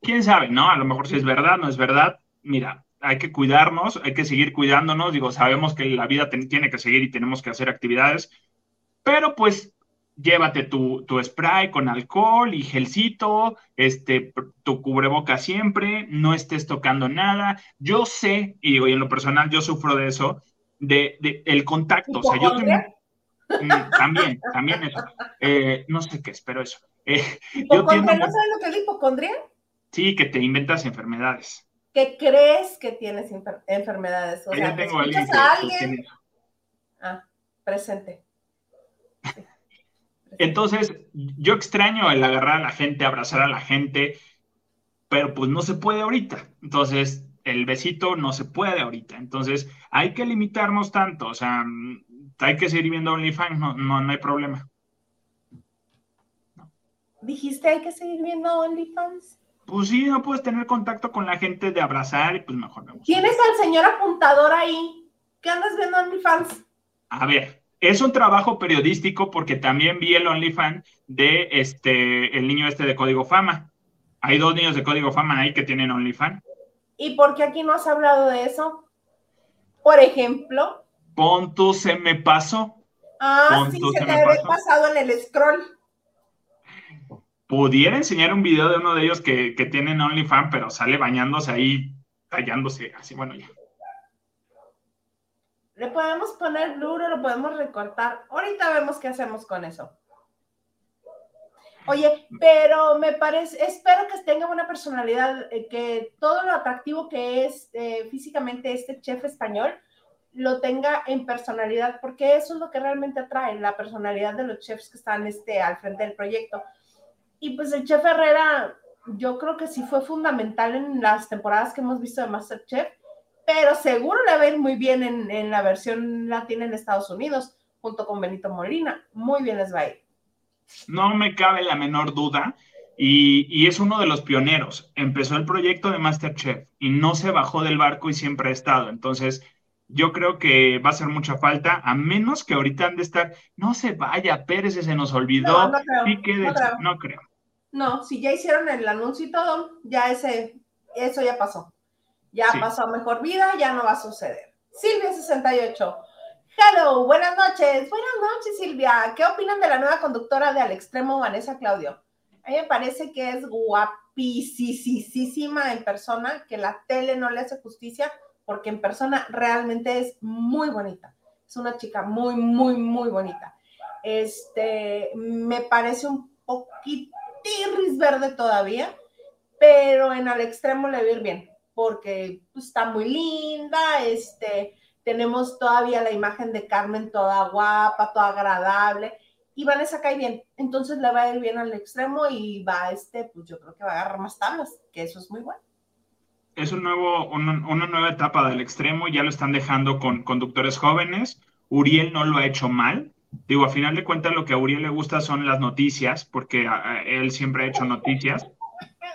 [SPEAKER 2] quién sabe, ¿no? A lo mejor si es verdad, no es verdad. Mira, hay que cuidarnos, hay que seguir cuidándonos. Digo, sabemos que la vida tiene que seguir y tenemos que hacer actividades, pero pues llévate tu, tu, spray con alcohol y gelcito, este, tu cubreboca siempre, no estés tocando nada. Yo sé, y digo, y en lo personal yo sufro de eso, de, de el contacto. O sea, yo tengo, Mm, también, también eso. Eh, no sé qué es, pero eso. Eh,
[SPEAKER 1] ¿No sabes lo que es la hipocondria?
[SPEAKER 2] Sí, que te inventas enfermedades.
[SPEAKER 1] ¿Qué crees que tienes enfermedades? O sea, tengo a alguien. Ah, presente.
[SPEAKER 2] Entonces, yo extraño el agarrar a la gente, abrazar a la gente, pero pues no se puede ahorita. Entonces, el besito no se puede ahorita. Entonces, hay que limitarnos tanto. O sea, hay que seguir viendo OnlyFans, no, no, no hay problema.
[SPEAKER 1] ¿Dijiste hay que seguir viendo OnlyFans?
[SPEAKER 2] Pues sí, no puedes tener contacto con la gente de abrazar y pues mejor
[SPEAKER 1] me ¿Quién es el señor apuntador ahí? ¿Qué andas viendo OnlyFans?
[SPEAKER 2] A ver, es un trabajo periodístico porque también vi el OnlyFans de este, el niño este de Código Fama. Hay dos niños de Código Fama ahí que tienen OnlyFans.
[SPEAKER 1] ¿Y por qué aquí no has hablado de eso? Por ejemplo,
[SPEAKER 2] Ponto se me pasó.
[SPEAKER 1] Ah, sí, se te había pasado en el scroll.
[SPEAKER 2] Pudiera enseñar un video de uno de ellos que, que tienen OnlyFans, pero sale bañándose ahí, tallándose, así, bueno, ya.
[SPEAKER 1] Le podemos poner duro, lo podemos recortar. Ahorita vemos qué hacemos con eso. Oye, pero me parece, espero que tenga una personalidad, eh, que todo lo atractivo que es eh, físicamente este chef español lo tenga en personalidad, porque eso es lo que realmente atrae, la personalidad de los chefs que están este, al frente del proyecto. Y pues el chef Herrera, yo creo que sí fue fundamental en las temporadas que hemos visto de Masterchef, pero seguro le ir muy bien en, en la versión latina en Estados Unidos, junto con Benito Molina. Muy bien les va a ir.
[SPEAKER 2] No me cabe la menor duda. Y, es uno de los pioneros. Empezó el proyecto de Masterchef y no se bajó del barco y siempre ha estado. Entonces, yo creo que va a hacer mucha falta, a menos que ahorita han de estar, no se vaya, Pérez se nos olvidó. No, creo, no, creo.
[SPEAKER 1] no si ya hicieron el anuncio y todo, ya ese, eso ya pasó. Ya pasó a mejor vida, ya no va a suceder. Silvia 68. Hello, buenas noches. Buenas noches, Silvia. ¿Qué opinan de la nueva conductora de Al Extremo, Vanessa Claudio? A mí me parece que es guapísima en persona, que la tele no le hace justicia, porque en persona realmente es muy bonita. Es una chica muy, muy, muy bonita. Este, me parece un poquito verde todavía, pero en Al Extremo le va a ir bien, porque pues, está muy linda, este tenemos todavía la imagen de Carmen toda guapa, toda agradable, y Vanessa cae bien, entonces le va a ir bien al extremo y va, este, pues yo creo que va a agarrar más tablas, que eso es muy bueno.
[SPEAKER 2] Es un nuevo, una, nueva etapa del extremo, ya lo están dejando con conductores jóvenes, Uriel no lo ha hecho mal, digo, a final de cuentas lo que a Uriel le gusta son las noticias, porque él siempre ha hecho noticias,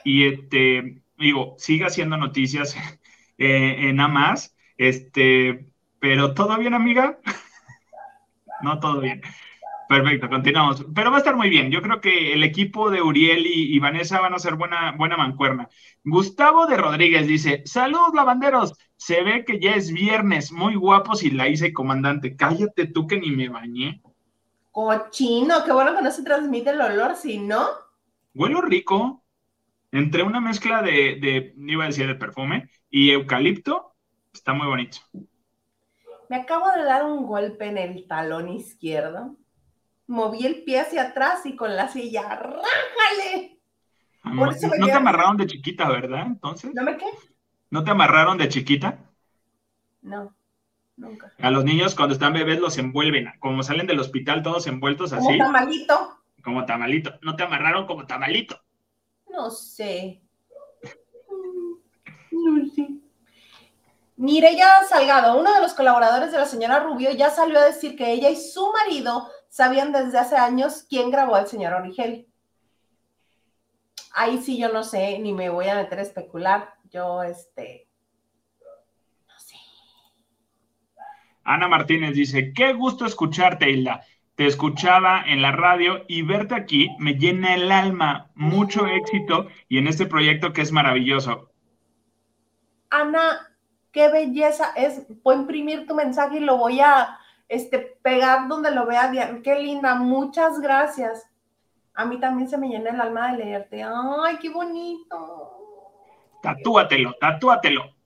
[SPEAKER 2] y este, digo, sigue haciendo noticias eh, nada más, este, pero ¿todo bien, amiga? no, todo bien. Perfecto, continuamos. Pero va a estar muy bien. Yo creo que el equipo de Uriel y, Vanessa van a ser buena, buena mancuerna. Gustavo de Rodríguez dice: Saludos, lavanderos. Se ve que ya es viernes. Muy guapos y la hice comandante. Cállate tú que ni me bañé.
[SPEAKER 1] Cochino, qué bueno que no se transmite el olor, si no.
[SPEAKER 2] Huelo rico. Entre una mezcla de, de, iba a decir de perfume, y eucalipto, está muy bonito.
[SPEAKER 1] Me acabo de dar un golpe en el talón izquierdo. Moví el pie hacia atrás y con la silla, ¡rájale!
[SPEAKER 2] no te amarraron de chiquita, ¿verdad? Entonces.
[SPEAKER 1] ¿No me qué?
[SPEAKER 2] ¿No te amarraron de chiquita?
[SPEAKER 1] No, nunca.
[SPEAKER 2] A los niños cuando están bebés los envuelven, como salen del hospital todos envueltos así.
[SPEAKER 1] Como tamalito.
[SPEAKER 2] Como tamalito. ¿No te amarraron como tamalito?
[SPEAKER 1] No sé. No sé. Mireya Salgado, uno de los colaboradores de la señora Rubio, ya salió a decir que ella y su marido sabían desde hace años quién grabó al señor Origel. Ahí sí yo no sé, ni me voy a meter a especular. Yo, este, no sé.
[SPEAKER 2] Ana Martínez dice, qué gusto escucharte, Hilda. Te escuchaba en la radio y verte aquí me llena el alma. Mucho éxito y en este proyecto que es maravilloso.
[SPEAKER 1] Ana, qué belleza es, voy a imprimir tu mensaje y lo voy a este, pegar donde lo vea, qué linda, muchas gracias. A mí también se me llena el alma de leerte. Ay, qué bonito.
[SPEAKER 2] Tatúatelo, tatúatelo.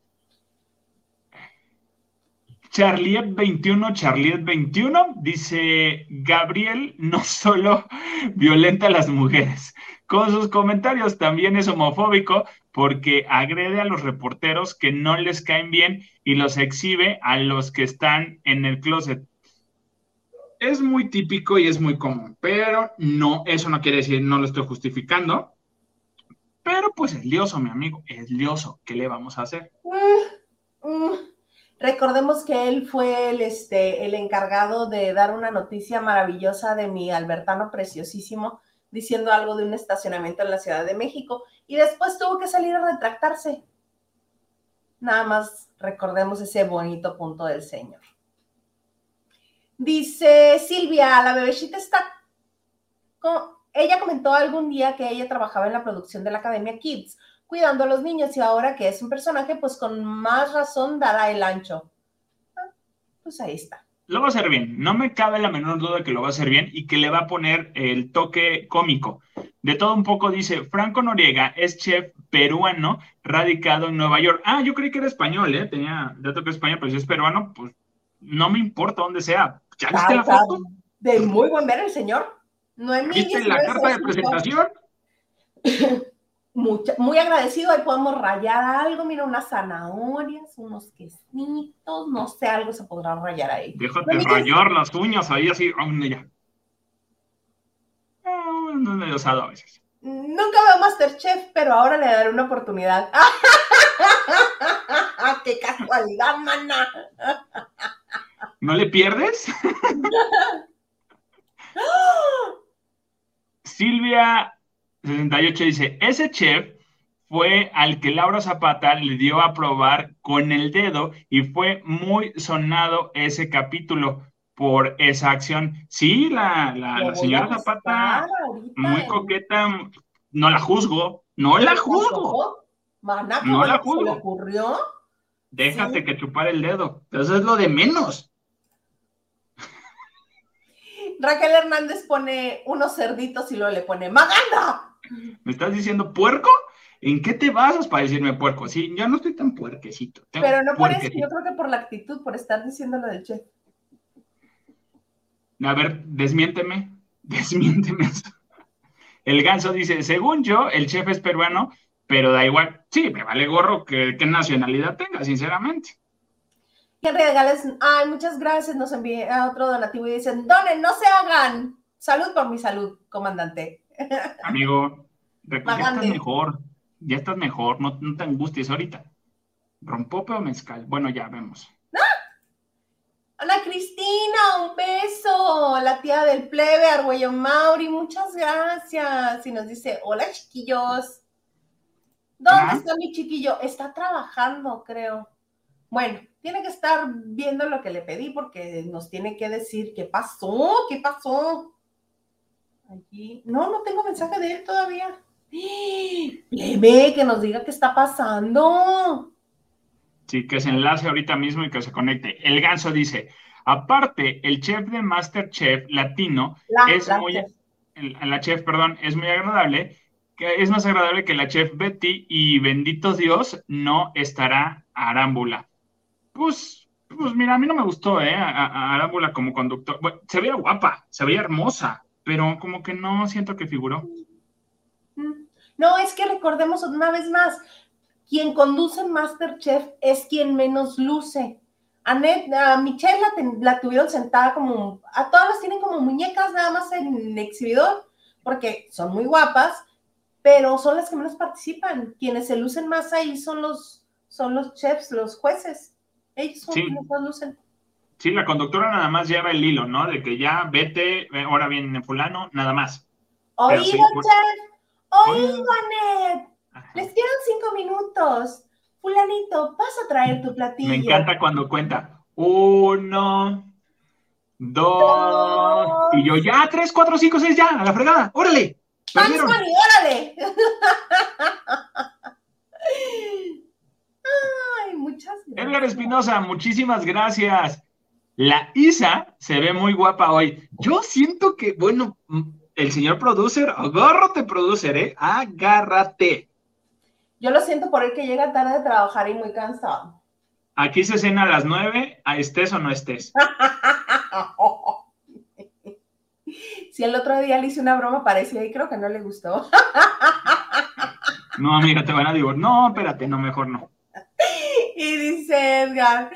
[SPEAKER 2] Charliet 21, Charliet 21, dice Gabriel no solo violenta a las mujeres, con sus comentarios también es homofóbico porque agrede a los reporteros que no les caen bien y los exhibe a los que están en el closet. Es muy típico y es muy común, pero no, eso no quiere decir, no lo estoy justificando. Pero pues es lioso, mi amigo, es lioso. ¿Qué le vamos a hacer?
[SPEAKER 1] Mm, mm. Recordemos que él fue el, este, el encargado de dar una noticia maravillosa de mi Albertano preciosísimo, diciendo algo de un estacionamiento en la Ciudad de México y después tuvo que salir a retractarse. Nada más recordemos ese bonito punto del Señor. Dice Silvia, la bebecita está... Ella comentó algún día que ella trabajaba en la producción de la Academia Kids, cuidando a los niños y ahora que es un personaje, pues con más razón dará el ancho. Ah, pues ahí está.
[SPEAKER 2] lo va a hacer bien. No me cabe la menor duda que lo va a hacer bien y que le va a poner el toque cómico. De todo un poco dice, Franco Noriega es chef peruano radicado en Nueva York. Ah, yo creí que era español, ¿eh? Tenía dato que español, pero si es peruano, pues no me importa dónde sea. ¿Ya viste la foto?
[SPEAKER 1] De muy buen ver el señor.
[SPEAKER 2] No ¿Viste la carta de presentación?
[SPEAKER 1] muy agradecido, ahí podemos rayar algo, mira, unas zanahorias, unos quesitos, no sé, algo se podrá rayar ahí.
[SPEAKER 2] Déjate rayar las uñas ahí así, aún ya. No osado a veces.
[SPEAKER 1] Nunca veo Masterchef, pero ahora le daré una oportunidad. ¡Qué casualidad, mana!
[SPEAKER 2] ¿No le pierdes? Silvia 68 dice, ese chef fue al que Laura Zapata le dio a probar con el dedo y fue muy sonado ese capítulo por esa acción. Sí, la, señora Zapata, muy coqueta, no la juzgo, no la juzgo.
[SPEAKER 1] no la juzgo. ¿Se ocurrió?
[SPEAKER 2] Déjate que chupar el dedo, eso es lo de menos.
[SPEAKER 1] Raquel Hernández pone unos cerditos y luego le pone ¡Maganda!
[SPEAKER 2] ¿Me estás diciendo puerco? ¿En qué te basas para decirme puerco? Sí, yo no estoy tan puerquecito.
[SPEAKER 1] Pero no por eso, yo creo que por la actitud, por estar diciendo lo del chef.
[SPEAKER 2] A ver, desmiénteme, desmiénteme El ganso dice, según yo, el chef es peruano, pero da igual. Sí, me vale gorro que, qué nacionalidad tenga, sinceramente.
[SPEAKER 1] Henry regales, ay, muchas gracias, nos envía otro donativo y dicen, donen, no se hagan. Salud por mi salud, comandante.
[SPEAKER 2] Amigo, ya estás mejor, ya estás mejor, no, te angusties ahorita. ¿Rompope o mezcal? Bueno, ya vemos.
[SPEAKER 1] Hola Cristina, un beso. La tía del plebe, Argüello Mauri, muchas gracias. Y nos dice, hola chiquillos. ¿Dónde está mi chiquillo? Está trabajando, creo. Bueno, tiene que estar viendo lo que le pedí porque nos tiene que decir qué pasó, qué pasó. No, no tengo mensaje de él todavía. ve que nos diga qué está pasando.
[SPEAKER 2] Sí, que se enlace ahorita mismo y que se conecte. El ganso dice, aparte, el chef de Masterchef latino es muy... la chef, perdón, es muy agradable, que es más agradable que la chef Betty y bendito Dios no estará Arámbula. Pues, pues mira, a mí no me gustó, ¿eh? Arámbula como conductor. se veía guapa, se veía hermosa, pero como que no siento que figuró.
[SPEAKER 1] Mm. No, es que recordemos una vez más, quien conduce Masterchef es quien menos luce. A, Michelle la, tuvieron sentada como, a todas las tienen como muñecas nada más en exhibidor, porque son muy guapas, pero son las que menos participan. Quienes se lucen más ahí son los, son los chefs, los jueces. Ellos son quienes más lucen.
[SPEAKER 2] Sí, la conductora nada más lleva el hilo, ¿no? De que ya vete, ahora viene fulano, nada más.
[SPEAKER 1] Oigan, sí, pues, oigan, les quedan cinco minutos. Fulanito, vas a traer tu platillo.
[SPEAKER 2] Me encanta cuando cuenta. Uno, dos, y yo ya, tres, cuatro, cinco, seis, ya, a la fregada, órale.
[SPEAKER 1] órale. Ay, muchas
[SPEAKER 2] gracias. Edgar Espinosa, muchísimas gracias. La Isa se ve muy guapa hoy. Yo siento que, bueno, el señor producer, agárrate, producer, ¿eh? Agárrate.
[SPEAKER 1] Yo lo siento por el que llega tarde de trabajar y muy cansado.
[SPEAKER 2] Aquí se cena a las nueve, a estés o no estés.
[SPEAKER 1] si el otro día le hice una broma parecida y creo que no le gustó.
[SPEAKER 2] no, amiga, te van a decir, no, espérate, no, mejor no.
[SPEAKER 1] Y dice Edgar,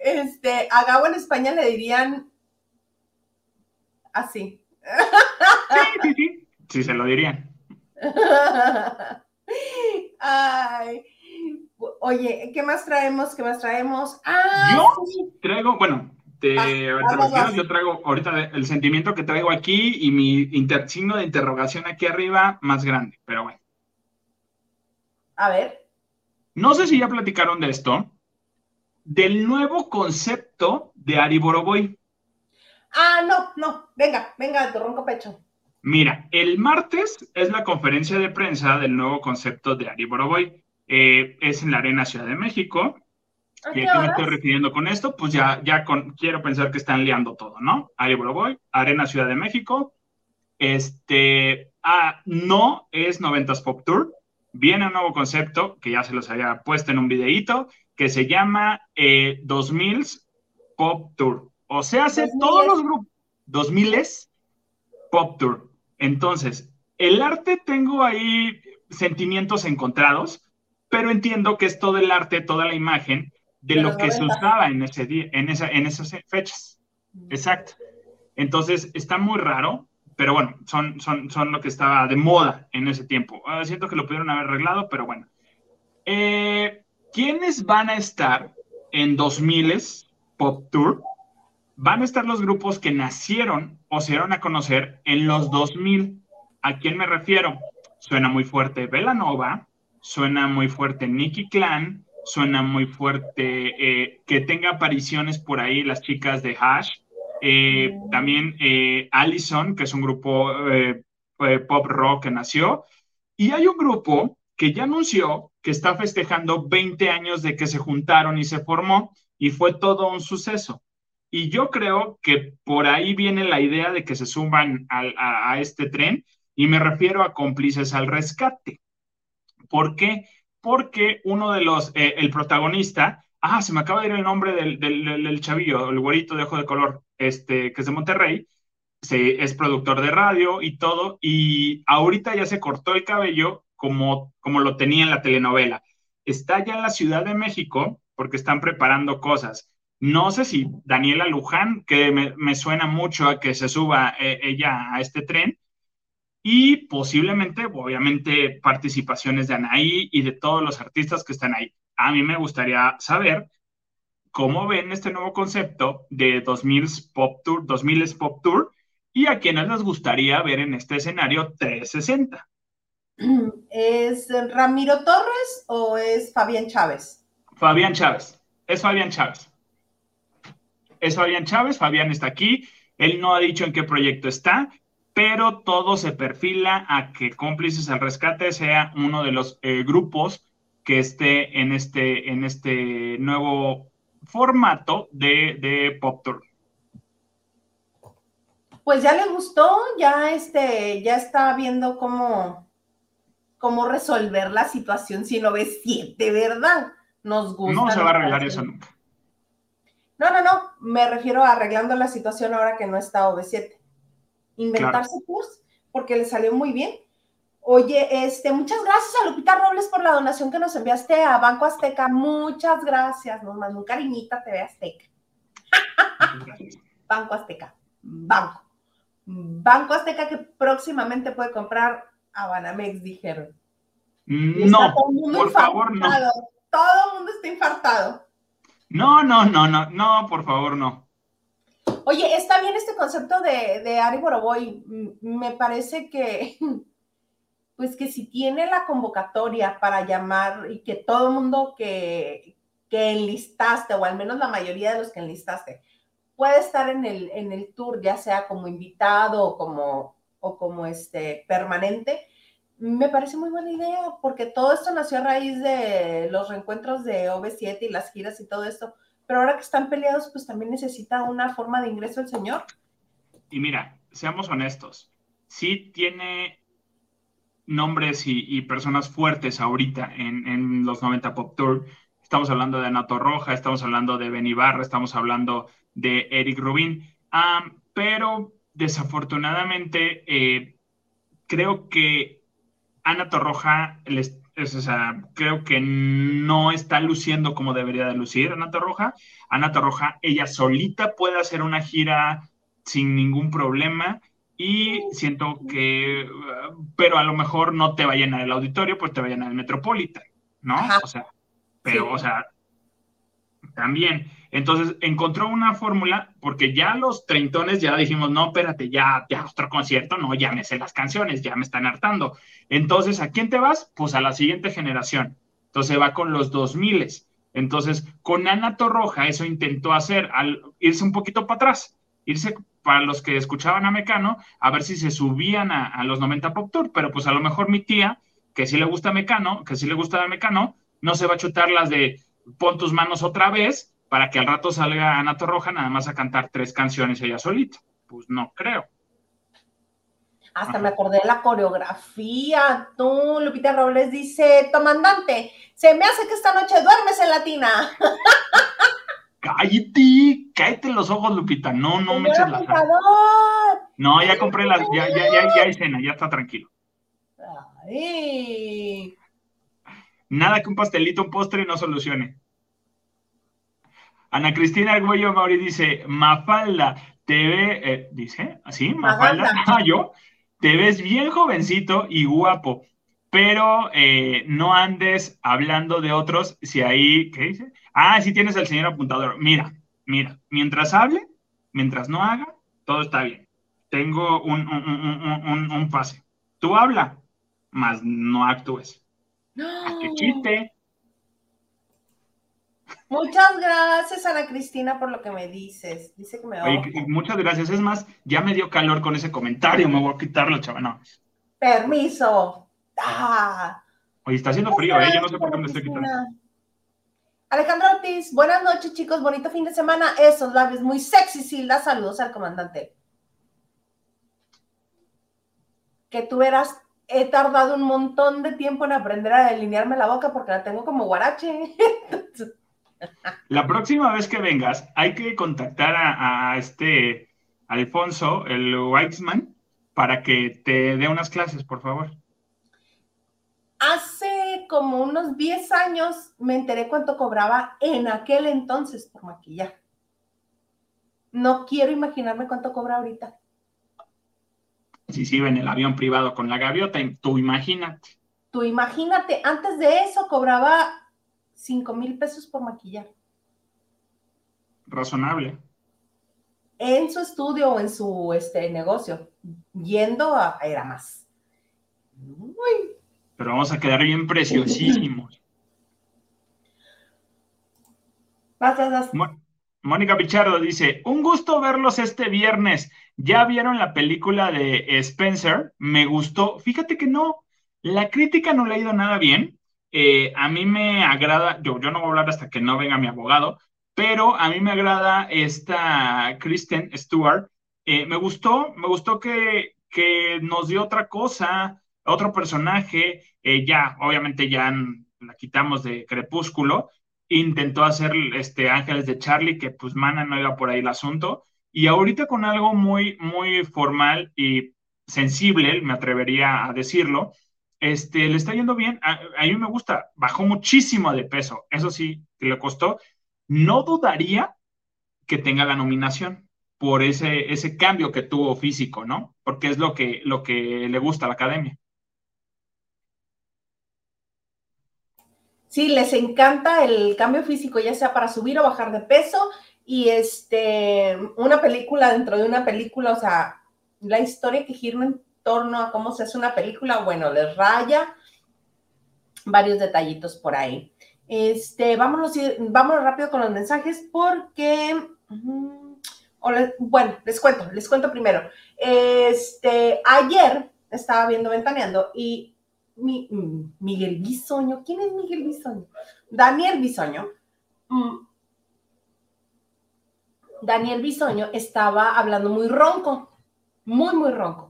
[SPEAKER 1] este, a Gabo en España le dirían así.
[SPEAKER 2] Sí, sí, sí, sí, se lo dirían.
[SPEAKER 1] Ay, oye, ¿qué más traemos? ¿Qué más traemos? Ah,
[SPEAKER 2] yo traigo, bueno, te, yo traigo ahorita el sentimiento que traigo aquí y mi signo de interrogación aquí arriba más grande, pero bueno.
[SPEAKER 1] A ver.
[SPEAKER 2] No sé si ya platicaron de esto, del nuevo concepto de Ari Boroboy.
[SPEAKER 1] Ah, no, no, venga, venga, tu ronco pecho.
[SPEAKER 2] Mira, el martes es la conferencia de prensa del nuevo concepto de Ari Boroboy. Eh, es en la Arena Ciudad de México. ¿Y a qué me estoy refiriendo con esto? Pues ya, ya con, quiero pensar que están liando todo, ¿no? Ari Boroboy, Arena Ciudad de México. Este, ah, no es 90s Pop Tour. Viene un nuevo concepto que ya se los había puesto en un videíto que se llama eh, 2000s Pop Tour. O sea, hace todos los grupos. 2000s Pop Tour. Entonces, el arte tengo ahí sentimientos encontrados, pero entiendo que es todo el arte, toda la imagen de, lo que se usaba en, ese día, en, esa, en esas fechas. Mm. Exacto. Entonces, está muy raro, pero bueno, son, son, son lo que estaba de moda en ese tiempo. Ah, siento que lo pudieron haber arreglado, pero bueno. Eh, ¿Quiénes van a estar en 2000 Pop Tour? Van a estar los grupos que nacieron o se dieron a conocer en los 2000. ¿A quién me refiero? Suena muy fuerte Velanova, suena muy fuerte Nicky Clan, suena muy fuerte eh, que tenga apariciones por ahí las chicas de Hash, eh, también eh, Allison, que es un grupo pop rock que nació, y hay un grupo que ya anunció que está festejando 20 años de que se juntaron y se formó, y fue todo un suceso. Y yo creo que por ahí viene la idea de que se suman a, a este tren, y me refiero a cómplices al rescate. ¿Por qué? porque uno de los, eh, el protagonista, ah, se me acaba de ir el nombre del, del, chavillo, el güerito de ojo de color, este, que es de Monterrey, se, es productor de radio y todo, y ahorita ya se cortó el cabello como, como lo tenía en la telenovela. Está ya en la Ciudad de México porque están preparando cosas. No sé si Daniela Luján, que me, me suena mucho a que se suba eh, ella a este tren, y posiblemente, obviamente, participaciones de Anaí y de todos los artistas que están ahí. A mí me gustaría saber cómo ven este nuevo concepto de 2000 Pop Tour, 2000 Pop Tour y a quienes les gustaría ver en este escenario 360.
[SPEAKER 1] ¿Es Ramiro Torres o es Fabián Chávez?
[SPEAKER 2] Fabián Chávez, es Fabián Chávez. Es Fabián Chávez, Fabián está aquí, él no ha dicho en qué proyecto está, pero todo se perfila a que Cómplices al Rescate sea uno de los eh, grupos que esté en este, en este nuevo formato de, Pop Tour.
[SPEAKER 1] Pues ya le gustó, ya este, ya está viendo cómo, cómo resolver la situación si no ves siete, ¿verdad? Nos gusta.
[SPEAKER 2] No se va a arreglar eso nunca.
[SPEAKER 1] No, no, no, me refiero a arreglando la situación ahora que no está OV7 inventarse tours porque le salió muy bien. Oye, este, muchas gracias a Lupita Robles por la donación que nos enviaste a Banco Azteca. Muchas gracias. Nos mandó un cariñita TV Azteca. Banco Azteca. Banco. Banco Azteca que próximamente puede comprar a Banamex, dijeron.
[SPEAKER 2] No, por favor, no.
[SPEAKER 1] Todo el mundo está infartado.
[SPEAKER 2] No, no, no, no, no, por favor, no.
[SPEAKER 1] Oye, está bien este concepto de, de Ari Boroboy. Me parece que, pues que si tiene la convocatoria para llamar y que todo el mundo que, que enlistaste, o al menos la mayoría de los que enlistaste, puede estar en el, en el tour, ya sea como invitado o como, o como este, permanente, me parece muy buena idea, porque todo esto nació a raíz de los reencuentros de OV7 y las giras y todo esto pero ahora que están peleados, pues también necesita una forma de ingreso el señor.
[SPEAKER 2] Y mira, seamos honestos, sí tiene nombres y, personas fuertes ahorita en, los 90 Pop Tour. Estamos hablando de Anato Roja, estamos hablando de Benny Barra, estamos hablando de Eric Rubin, pero desafortunadamente eh, creo que Ana Torroja les o sea, creo que no está luciendo como debería de lucir Ana Roja. Ana Roja, ella solita puede hacer una gira sin ningún problema y siento que, pero a lo mejor no te va a llenar el auditorio, pues te va a llenar el Metropolitan, ¿no? O sea, pero, o sea, también. Entonces encontró una fórmula, porque ya los treintones ya dijimos, no, espérate, ya, ya otro concierto, no, ya me sé las canciones, ya me están hartando. Entonces, ¿a quién te vas? Pues a la siguiente generación. Entonces va con los dos miles. Entonces, con Ana Torroja, eso intentó hacer, al irse un poquito para atrás, irse para los que escuchaban a Mecano, a ver si se subían a, los 90 Pop Tour, pero pues a lo mejor mi tía, que sí le gusta Mecano, que sí le gusta Mecano, no se va a chutar las de pon tus manos otra vez para que al rato salga Ana Torroja nada más a cantar tres canciones ella solita. Pues no creo.
[SPEAKER 1] Hasta me acordé de la coreografía. Tú, Lupita Robles dice, comandante, se me hace que esta noche duermes en latina.
[SPEAKER 2] Cállate, cállate los ojos, Lupita. No, no me eches la No, ya compré las, ya, ya, ya, ya hay cena, ya está tranquilo. Nada que un pastelito, un postre no solucione. Ana Cristina Arguello Mauri dice, Mafalda, te ve, eh, dice, así, Mafalda, ah, yo, te ves bien jovencito y guapo, pero eh, no andes hablando de otros si ahí, ¿qué dice? Ah, sí tienes el señor apuntador. Mira, mira, mientras hable, mientras no haga, todo está bien. Tengo un, un, un, pase. Tú habla, más no actúes. ¡Ah, ¡Qué chiste!
[SPEAKER 1] Muchas gracias, Ana Cristina, por lo que me dices. Dice que me
[SPEAKER 2] Oye, muchas gracias. Es más, ya me dio calor con ese comentario. Me voy a quitarlo, chaval. No.
[SPEAKER 1] Permiso. Ah.
[SPEAKER 2] Oye, está haciendo frío, ¿eh? Yo no sé por qué me estoy quitando.
[SPEAKER 1] Alejandro Ortiz, buenas noches, chicos. Bonito fin de semana. Esos labios muy sexy, Silda. Saludos al comandante. Que tú verás, he tardado un montón de tiempo en aprender a delinearme la boca porque la tengo como guarache.
[SPEAKER 2] La próxima vez que vengas, hay que contactar a, este Alfonso, el Weitzman, para que te dé unas clases, por favor.
[SPEAKER 1] Hace como unos 10 años me enteré cuánto cobraba en aquel entonces por maquillar. No quiero imaginarme cuánto cobra ahorita.
[SPEAKER 2] Si sí, en el avión privado con la gaviota, tú imagínate.
[SPEAKER 1] Tú imagínate, antes de eso cobraba 5 mil pesos por maquillar.
[SPEAKER 2] Razonable.
[SPEAKER 1] En su estudio o en su este, negocio. Yendo a era más.
[SPEAKER 2] Pero vamos a quedar bien preciosísimos. Mónica Pichardo dice, un gusto verlos este viernes. ¿Ya vieron la película de Spencer? Me gustó. Fíjate que no, la crítica no le ha ido nada bien. Eh, a mí me agrada, yo, no voy a hablar hasta que no venga mi abogado, pero a mí me agrada esta Kristen Stewart. Eh, me gustó, me gustó que, que, nos dio otra cosa, otro personaje. Eh, ya, obviamente ya la quitamos de Crepúsculo. Intentó hacer este Ángeles de Charlie, que pues mana no iba por ahí el asunto. Y ahorita con algo muy, muy formal y sensible, me atrevería a decirlo, este, le está yendo bien. A, mí me gusta. Bajó muchísimo de peso. Eso sí, que le costó. No dudaría que tenga la nominación por ese, ese cambio que tuvo físico, ¿no? Porque es lo que, lo que le gusta a la academia.
[SPEAKER 1] Sí, les encanta el cambio físico, ya sea para subir o bajar de peso. Y este, una película dentro de una película, o sea, la historia que gira en torno a cómo se hace una película, bueno, les raya varios detallitos por ahí. Este, vámonos, vámonos rápido con los mensajes porque, bueno, les cuento, les cuento primero. Este, ayer estaba viendo Ventaneando y mm, Miguel Bisoño, ¿quién es Miguel Bisoño? Daniel Bisoño. Mm, Daniel Bisoño estaba hablando muy ronco, muy, muy ronco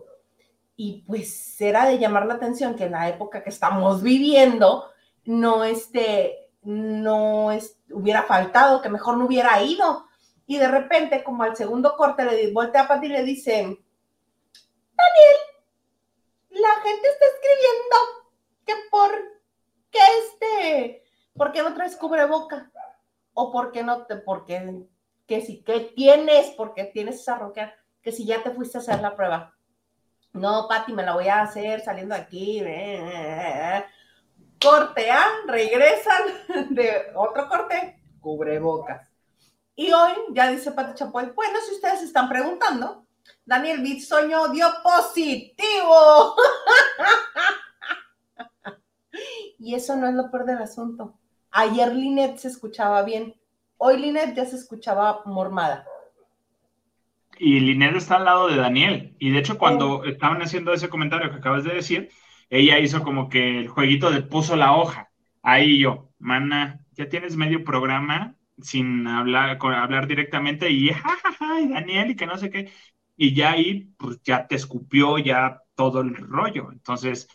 [SPEAKER 1] y pues era de llamar la atención que en la época que estamos viviendo no este no hubiera faltado, que mejor no hubiera ido. Y de repente, como al segundo corte, le voltea a Pati y le dice, Daniel, la gente está escribiendo que por qué este, ¿por qué no traes cubreboca? O por qué no te, porque, que si, ¿qué tienes? Porque tienes esa roquera, que si ya te fuiste a hacer la prueba. No, Pati, me la voy a hacer saliendo aquí. Corte A, regresan de otro corte, cubrebocas. Y hoy ya dice Pati Chapoy, bueno, si ustedes están preguntando, Daniel Bitsoño dio positivo. y eso no es lo peor del asunto. Ayer Linet se escuchaba bien, hoy Linet ya se escuchaba mormada
[SPEAKER 2] y Linet está al lado de Daniel. Y de hecho, cuando oh. estaban haciendo ese comentario que acabas de decir, ella hizo como que el jueguito de puso la hoja. Ahí yo, mana, ya tienes medio programa sin hablar, con, hablar directamente y jajaja, y Daniel y que no sé qué, y ya ahí pues ya te escupió ya todo el rollo. Entonces,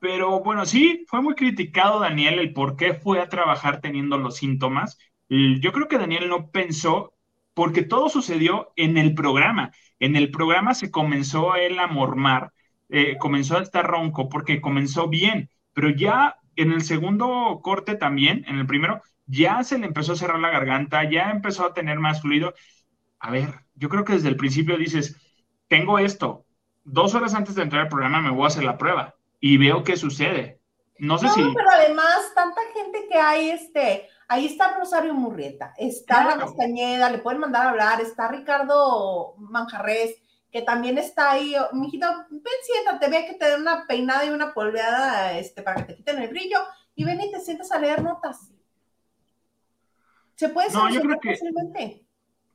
[SPEAKER 2] pero bueno, sí, fue muy criticado Daniel el por qué fue a trabajar teniendo los síntomas. Yo creo que Daniel no pensó, porque todo sucedió en el programa. En el programa se comenzó él a mormar, eh, comenzó a estar ronco porque comenzó bien, pero ya en el segundo corte también, en el primero, ya se le empezó a cerrar la garganta, ya empezó a tener más fluido. A ver, yo creo que desde el principio dices, tengo esto, dos horas antes de entrar al programa me voy a hacer la prueba y veo qué sucede. No sé si...
[SPEAKER 1] pero además, tanta gente que hay, este, ahí está Rosario Murrieta, está la Castañeda, le pueden mandar a hablar, está Ricardo Manjarres, que también está ahí. Mijito, ven, siéntate, ve que te den una peinada y una polveada este, para que te quiten el brillo y ven y te sientas a leer notas. Se puede
[SPEAKER 2] no, yo creo que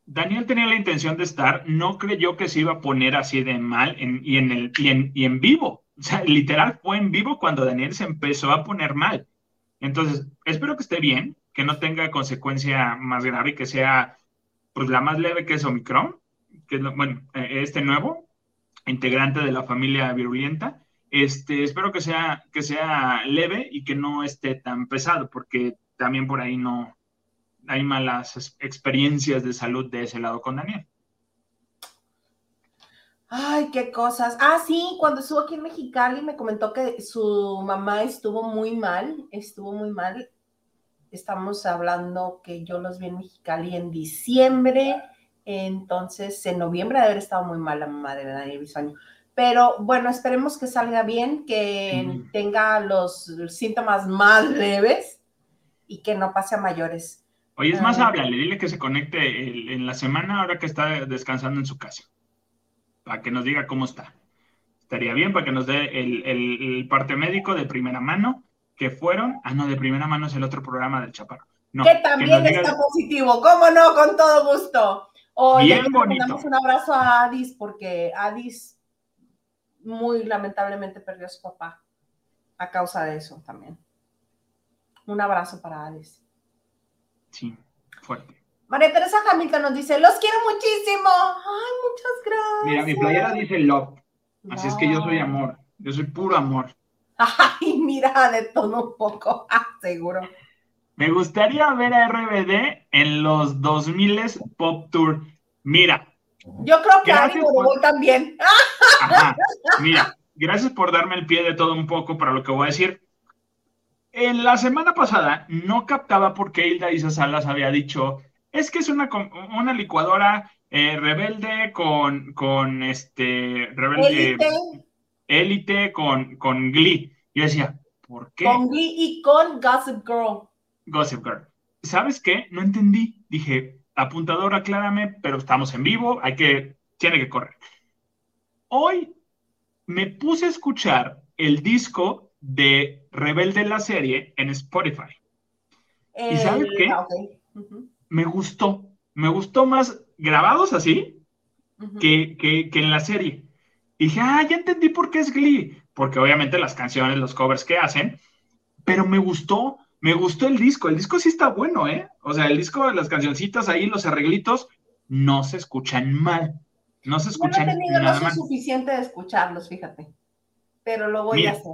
[SPEAKER 2] Daniel tenía la intención de estar, no creyó que se iba a poner así de mal y, en el, y en vivo. O sea, literal fue en vivo cuando Daniel se empezó a poner mal. Entonces, espero que esté bien, que no tenga consecuencia más grave, que sea pues la más leve que es Omicron, que es, bueno, eh, este nuevo integrante de la familia virulenta. Este, espero que sea, que sea leve y que no esté tan pesado, porque también por ahí no hay malas experiencias de salud de ese lado con Daniel.
[SPEAKER 1] Ay, qué cosas. Ah, sí, cuando estuvo aquí en Mexicali me comentó que su mamá estuvo muy mal, estuvo muy mal. Estamos hablando que yo los vi en Mexicali en diciembre, entonces en noviembre de haber estado muy mal la mamá de Daniel Bisoño. Pero bueno, esperemos que salga bien, que tenga los síntomas más leves y que no pase a mayores.
[SPEAKER 2] Oye, es más, háblale, dile que se conecte en la semana ahora que está descansando en su casa para que nos diga cómo está. Estaría bien para que nos dé el, parte médico de primera mano, que fueron, ah, no, de primera mano es el otro programa del Chaparro. No,
[SPEAKER 1] que también está positivo, ¿cómo no? Con todo gusto.
[SPEAKER 2] Bien bonito.
[SPEAKER 1] Damos un abrazo a Adis, porque Adis muy lamentablemente perdió a su papá a causa de eso también. Un abrazo para Adis.
[SPEAKER 2] Sí, fuerte.
[SPEAKER 1] María Teresa Hamilton nos dice, los quiero muchísimo. Ay, muchas gracias.
[SPEAKER 2] Mira, mi playera dice love. Así es que yo soy amor. Yo soy puro amor.
[SPEAKER 1] Ay, mira, de todo un poco, ah, seguro.
[SPEAKER 2] Me gustaría ver a RBD en los 2000 Pop Tour. Mira.
[SPEAKER 1] Yo creo que Ari por... también.
[SPEAKER 2] Ajá, mira, gracias por darme el pie de todo un poco para lo que voy a decir. En la semana pasada no captaba por qué Hilda Isa Salas había dicho es que es una, una licuadora eh, rebelde con, con este, rebelde, élite con, con Glee. Yo decía, ¿por qué?
[SPEAKER 1] Con Glee y con Gossip Girl.
[SPEAKER 2] Gossip Girl. ¿Sabes qué? No entendí. Dije, apuntador, aclárame, pero estamos en vivo, hay que, tiene que correr. Hoy me puse a escuchar el disco de Rebelde la serie en Spotify. ¿Y sabes qué? me gustó. Me gustó más grabados así que, que, en la serie. Y dije, ah, ya entendí por qué es Glee. Porque obviamente las canciones, los covers que hacen, pero me gustó, me gustó el disco. El disco sí está bueno, ¿eh? O sea, el disco, las cancioncitas ahí, los arreglitos, no se escuchan mal. No se escuchan
[SPEAKER 1] no he tenido nada suficiente de escucharlos, fíjate. Pero lo voy a hacer.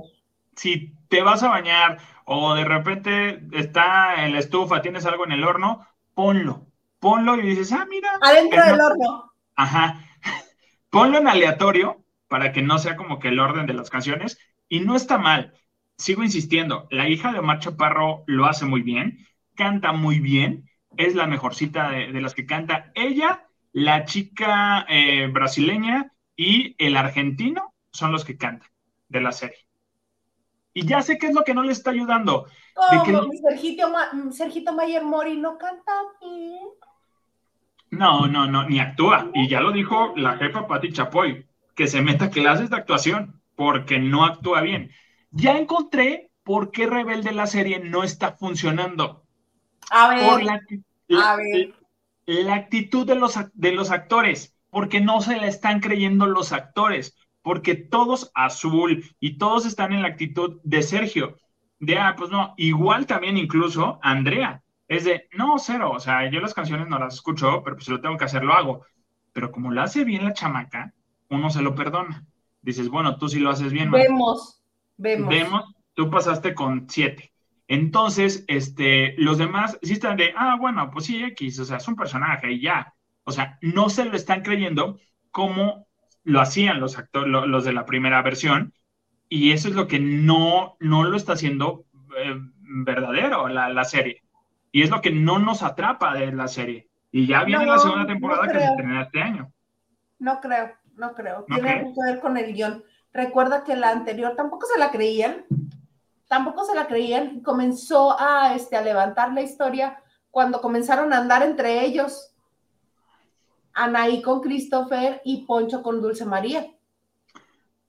[SPEAKER 2] Si te vas a bañar o de repente está en la estufa, tienes algo en el horno, ponlo, ponlo y dices, ah, mira.
[SPEAKER 1] Adentro del horno.
[SPEAKER 2] Ajá. Ponlo en aleatorio para que no sea como que el orden de las canciones y no está mal. Sigo insistiendo, la hija de Omar Chaparro lo hace muy bien, canta muy bien, es la mejorcita de, de las que canta ella, la chica eh, brasileña y el argentino son los que cantan de la serie. Y ya sé qué es lo que no le está ayudando.
[SPEAKER 1] ¿Cómo? Sergito, Mayer Mori no canta bien.
[SPEAKER 2] No, no, no, ni actúa. Y ya lo dijo la jefa Patti Chapoy, que se meta clases de actuación, porque no actúa bien. Ya encontré por qué Rebelde la serie no está funcionando.
[SPEAKER 1] A ver.
[SPEAKER 2] Por la, a ver. la actitud de los, de los actores, porque no se la están creyendo los actores porque todos azul y todos están en la actitud de Sergio. de, ah, pues no, igual también incluso Andrea, es de, no, cero, o sea, yo las canciones no las escucho, pero pues si lo tengo que hacer, lo hago. Pero como lo hace bien la chamaca, uno se lo perdona. Dices, bueno, tú sí lo haces bien.
[SPEAKER 1] Vemos, vemos.
[SPEAKER 2] Vemos, tú pasaste con siete. Entonces, este, los demás sí están de, ah, bueno, pues sí, X, o sea, es un personaje y ya. O sea, no se lo están creyendo como lo hacían los actores, los de la primera versión, y eso es lo que no, no lo está haciendo eh, verdadero la, la, serie. Y es lo que no nos atrapa de la serie. Y ya viene la segunda temporada que se estrena este año.
[SPEAKER 1] No creo, no creo. Tiene que ver con el guion. Recuerda que la anterior tampoco se la creían, tampoco se la creían. Comenzó a, este, a levantar la historia cuando comenzaron a andar entre ellos. Anaí con Christopher y Poncho con Dulce María.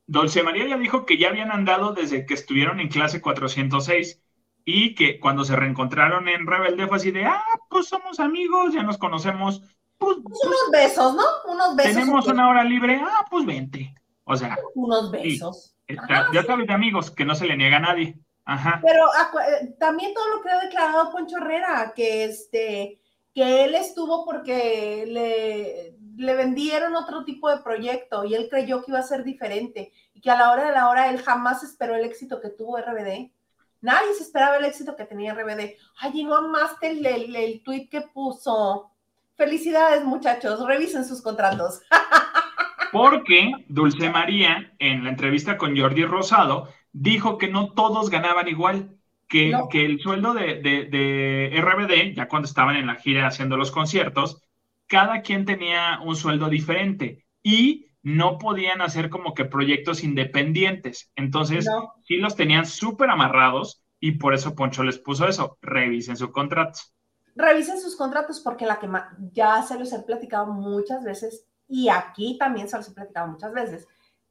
[SPEAKER 2] Dulce María ya dijo que ya habían andado desde que estuvieron en clase 406 y que cuando se reencontraron en Rebelde fue así de, ah, pues somos amigos, ya nos conocemos. Pues,
[SPEAKER 1] pues unos besos, ¿no? Unos besos.
[SPEAKER 2] Tenemos una hora libre, ah, pues vente. O sea.
[SPEAKER 1] Unos besos.
[SPEAKER 2] ya sabes de amigos, que no se le niega a nadie. Ajá.
[SPEAKER 1] Pero eh, también todo lo que ha declarado Poncho Herrera, que este que él estuvo porque le, le vendieron otro tipo de proyecto y él creyó que iba a ser diferente y que a la hora de la hora él jamás esperó el éxito que tuvo RBD. Nadie se esperaba el éxito que tenía RBD. Ay, y no amaste el, el, el tweet que puso. Felicidades, muchachos. Revisen sus contratos.
[SPEAKER 2] Porque Dulce María, en la entrevista con Jordi Rosado, dijo que no todos ganaban igual que, el sueldo de, de, RBD, ya cuando estaban en la gira haciendo los conciertos, cada quien tenía un sueldo diferente y no podían hacer como que proyectos independientes. Entonces, sí los tenían súper amarrados y por eso Poncho les puso eso, revisen sus contratos.
[SPEAKER 1] Revisen sus contratos porque la que ya se los he platicado muchas veces y aquí también se los he platicado muchas veces.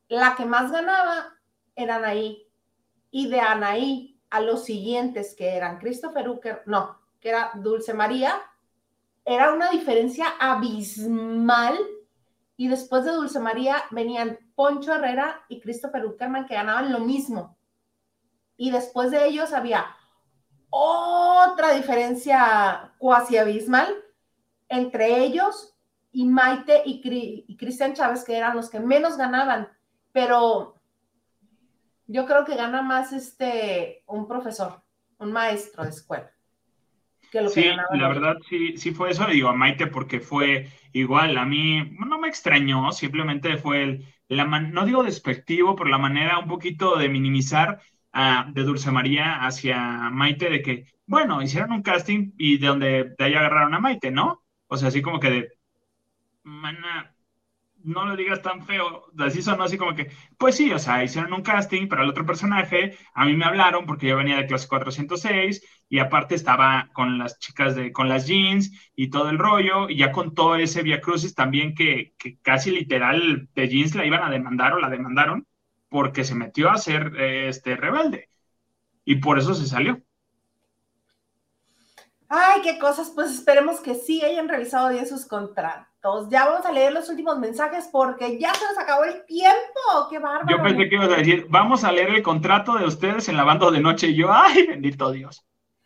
[SPEAKER 1] La que más ganaba era Anaí y de Anaí a los siguientes que eran Christopher Ucker, no, que era Dulce María, era una diferencia abismal. Y después de Dulce María venían Poncho Herrera y Christopher Uckerman que ganaban lo mismo. Y después de ellos había otra diferencia cuasi abismal entre ellos y Maite y, Cristian Chávez, que eran los que menos ganaban. Pero yo creo que gana más este un profesor, un maestro de escuela.
[SPEAKER 2] Que lo sí, la verdad sí, sí fue eso, le digo a Maite porque fue igual, a mí no me extrañó, simplemente fue el, la no digo despectivo, pero la manera un poquito de minimizar de Dulce María hacia Maite de que, bueno, hicieron un casting y de donde de ahí agarraron a Maite, ¿no? O sea, así como que de, mana, no lo digas tan feo, así sonó así como que, pues sí, o sea, hicieron un casting para el otro personaje, a mí me hablaron porque yo venía de clase 406 y aparte estaba con las chicas de, con las jeans y todo el rollo, y ya con todo ese Via Crucis también que, que casi literal de jeans la iban a demandar o la demandaron porque se metió a ser este rebelde y por eso se salió.
[SPEAKER 1] Ay, qué cosas, pues esperemos que sí hayan revisado bien sus contratos ya vamos a leer los últimos mensajes porque ya se nos acabó el tiempo. ¡Qué bárbaro!
[SPEAKER 2] Yo pensé que ibas a decir, vamos a leer el contrato de ustedes en lavando de noche. Y yo, ¡ay, bendito Dios!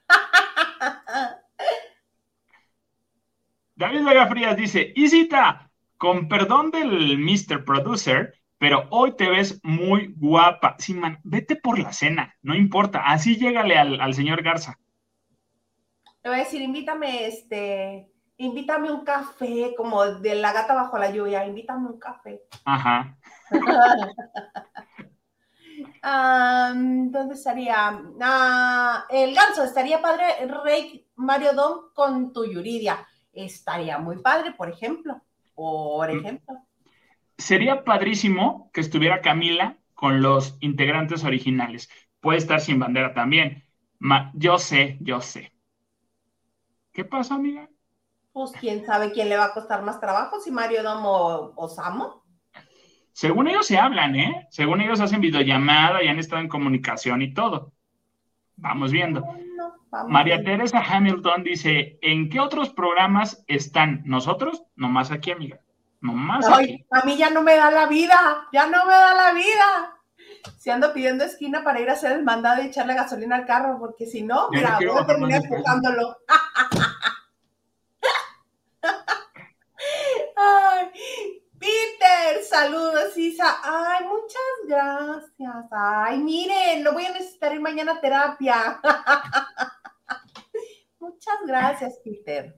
[SPEAKER 2] David Vega Frías dice, Isita, con perdón del Mr. Producer, pero hoy te ves muy guapa. Sí, man, vete por la cena, no importa. Así llégale al, al señor Garza.
[SPEAKER 1] Te voy a decir, invítame este invítame un café, como de la gata bajo la lluvia, invítame un café.
[SPEAKER 2] Ajá.
[SPEAKER 1] ¿Dónde estaría? Ah, el ganso, estaría padre Rey Mario Dom con tu Yuridia. Estaría muy padre, por ejemplo. Por mm. ejemplo.
[SPEAKER 2] Sería padrísimo que estuviera Camila con los integrantes originales. Puede estar sin bandera también. yo sé, yo sé. ¿Qué pasa, amiga?
[SPEAKER 1] pues quién sabe quién le va a costar más trabajo, si Mario Domo o, Samo.
[SPEAKER 2] Según ellos se hablan, ¿eh? Según ellos hacen videollamada y han estado en comunicación y todo. Vamos viendo. María Teresa Hamilton dice, ¿en qué otros programas están nosotros? Nomás aquí, amiga. Nomás
[SPEAKER 1] Ay, A mí ya no me da la vida, ya no me da la vida. si ando pidiendo esquina para ir a hacer el mandado y echarle gasolina al carro, porque si no, mira, voy a terminar empujándolo. Ay, Peter, saludos, Isa. Ay, muchas gracias. Ay, miren, no voy a necesitar ir mañana a terapia. muchas gracias, Peter.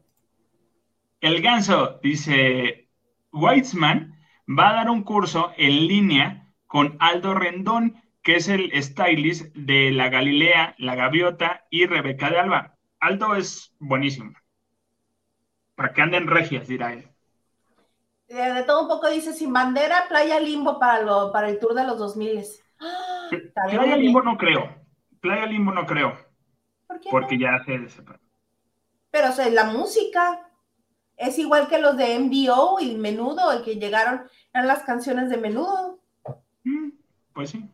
[SPEAKER 2] El ganso dice, Weitzman va a dar un curso en línea con Aldo Rendón, que es el stylist de la Galilea, la Gaviota y Rebeca de Alba. Aldo es buenísimo. Para que anden regias, dirá él.
[SPEAKER 1] De, todo un poco dice, sin bandera, Playa Limbo para, lo, para el tour de los 2000.
[SPEAKER 2] Playa Limbo no creo. Playa Limbo no creo. ¿Por qué porque ya se separó.
[SPEAKER 1] Pero o la música es igual que los de MBO y Menudo, el que llegaron, eran las canciones de Menudo.
[SPEAKER 2] Mm, pues sí.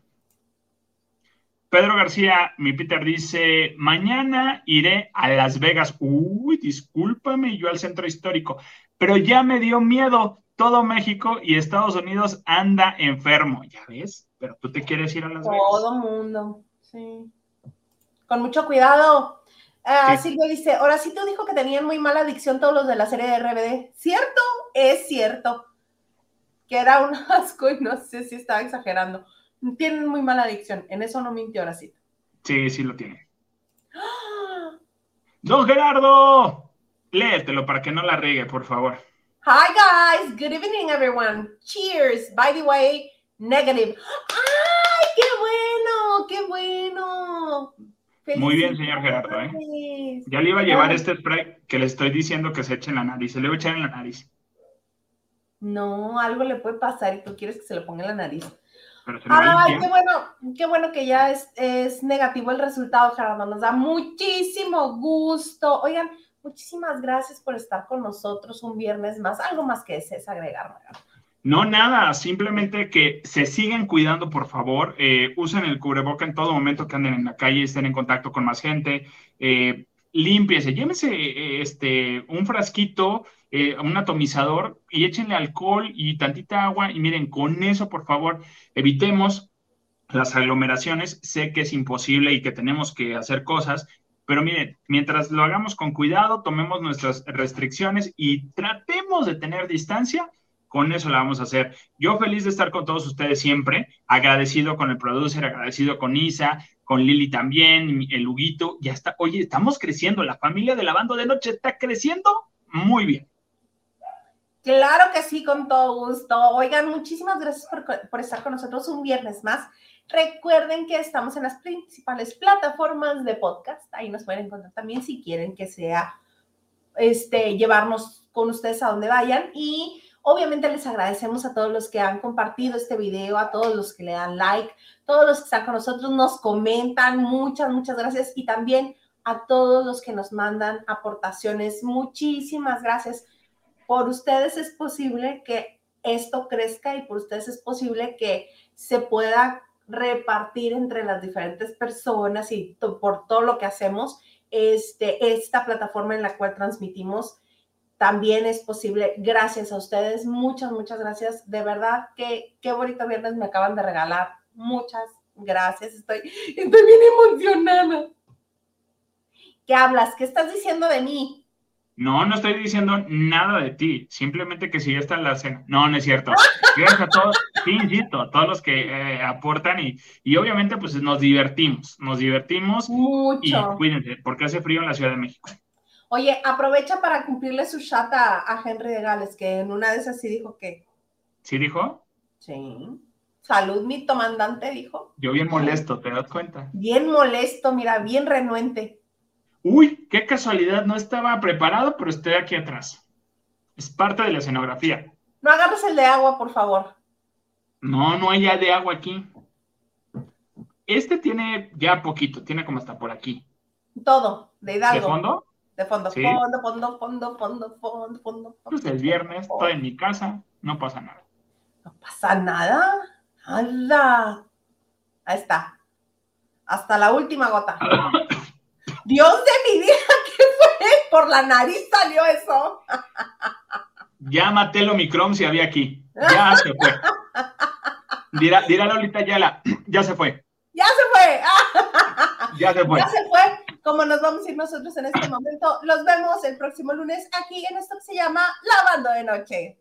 [SPEAKER 2] Pedro García, mi Peter dice, mañana iré a Las Vegas. Uy, discúlpame, yo al centro histórico, pero ya me dio miedo. Todo México y Estados Unidos anda enfermo, ya ves, pero tú te quieres ir a Las Vegas.
[SPEAKER 1] Todo mundo, sí. Con mucho cuidado. Ah, Silvia dice, ahora sí tú dijo que tenían muy mala adicción todos los de la serie de RBD. ¿Cierto? Es cierto. Que era un asco y no sé si estaba exagerando. Tienen muy mala adicción. En eso no mintió sí.
[SPEAKER 2] Sí, sí lo tiene. Don Gerardo, léetelo para que no la riegue, por favor.
[SPEAKER 1] Hi guys, good evening everyone. Cheers. By the way, negative. ¡Ay, qué bueno! ¡Qué bueno!
[SPEAKER 2] Muy bien, señor Gerardo. ¿eh? Ya le iba a llevar este spray que le estoy diciendo que se eche en la nariz. Se le voy a echar en la nariz.
[SPEAKER 1] No, algo le puede pasar y tú quieres que se lo ponga en la nariz. Ay, qué bueno, qué bueno que ya es, es negativo el resultado, Gerardo. Nos da muchísimo gusto. Oigan, muchísimas gracias por estar con nosotros un viernes más. Algo más que desees agregar, Gerardo.
[SPEAKER 2] No, nada, simplemente que se siguen cuidando, por favor. Eh, usen el cubreboca en todo momento que anden en la calle, estén en contacto con más gente. Eh, límpiese, llémese eh, este, un frasquito, eh, un atomizador y échenle alcohol y tantita agua. Y miren, con eso, por favor, evitemos las aglomeraciones. Sé que es imposible y que tenemos que hacer cosas, pero miren, mientras lo hagamos con cuidado, tomemos nuestras restricciones y tratemos de tener distancia con eso la vamos a hacer. Yo feliz de estar con todos ustedes siempre, agradecido con el producer, agradecido con Isa, con Lili también, el Huguito, ya está. Oye, estamos creciendo, la familia de la banda de noche está creciendo muy bien.
[SPEAKER 1] Claro que sí, con todo gusto. Oigan, muchísimas gracias por, por, estar con nosotros un viernes más. Recuerden que estamos en las principales plataformas de podcast. Ahí nos pueden encontrar también si quieren que sea este llevarnos con ustedes a donde vayan. Y Obviamente les agradecemos a todos los que han compartido este video, a todos los que le dan like, todos los que están con nosotros, nos comentan, muchas, muchas gracias y también a todos los que nos mandan aportaciones, muchísimas gracias. Por ustedes es posible que esto crezca y por ustedes es posible que se pueda repartir entre las diferentes personas y por todo lo que hacemos este, esta plataforma en la cual transmitimos también es posible gracias a ustedes. Muchas, muchas gracias. De verdad que qué bonito viernes me acaban de regalar. Muchas gracias. Estoy, estoy bien emocionada. ¿Qué hablas? ¿Qué estás diciendo de mí?
[SPEAKER 2] No, no estoy diciendo nada de ti, simplemente que si ya está en la cena. No, no es cierto. Gracias a todos, sí, insisto, a todos los que eh, aportan y, y, obviamente pues nos divertimos, nos divertimos.
[SPEAKER 1] Mucho.
[SPEAKER 2] Y cuídense, porque hace frío en la Ciudad de México.
[SPEAKER 1] Oye, aprovecha para cumplirle su chat a, Henry de Gales, que en una de esas sí dijo que.
[SPEAKER 2] ¿Sí dijo?
[SPEAKER 1] Sí. Salud, mi comandante, dijo.
[SPEAKER 2] Yo bien molesto, ¿te das cuenta?
[SPEAKER 1] Bien molesto, mira, bien renuente.
[SPEAKER 2] Uy, qué casualidad, no estaba preparado, pero estoy aquí atrás. Es parte de la escenografía.
[SPEAKER 1] No agarres el de agua, por favor.
[SPEAKER 2] No, no hay ya de agua aquí. Este tiene ya poquito, tiene como hasta por aquí.
[SPEAKER 1] Todo, de Hidalgo.
[SPEAKER 2] ¿De fondo?
[SPEAKER 1] De fondo, fondo, fondo, fondo, fondo, fondo, fondo.
[SPEAKER 2] Pues el viernes estoy en mi casa, no pasa nada.
[SPEAKER 1] No pasa nada. ¡Hala! Ahí está. Hasta la última gota. Dios de mi vida, ¿qué fue? Por la nariz salió eso.
[SPEAKER 2] ya maté el Omicron si había aquí. Ya se fue. Dirá, dirá Lolita Yala,
[SPEAKER 3] ya se fue.
[SPEAKER 1] Ya se fue.
[SPEAKER 3] ya se fue.
[SPEAKER 1] Ya se fue. Como nos vamos a ir nosotros en este momento, los vemos el próximo lunes aquí en esto que se llama Lavando de Noche.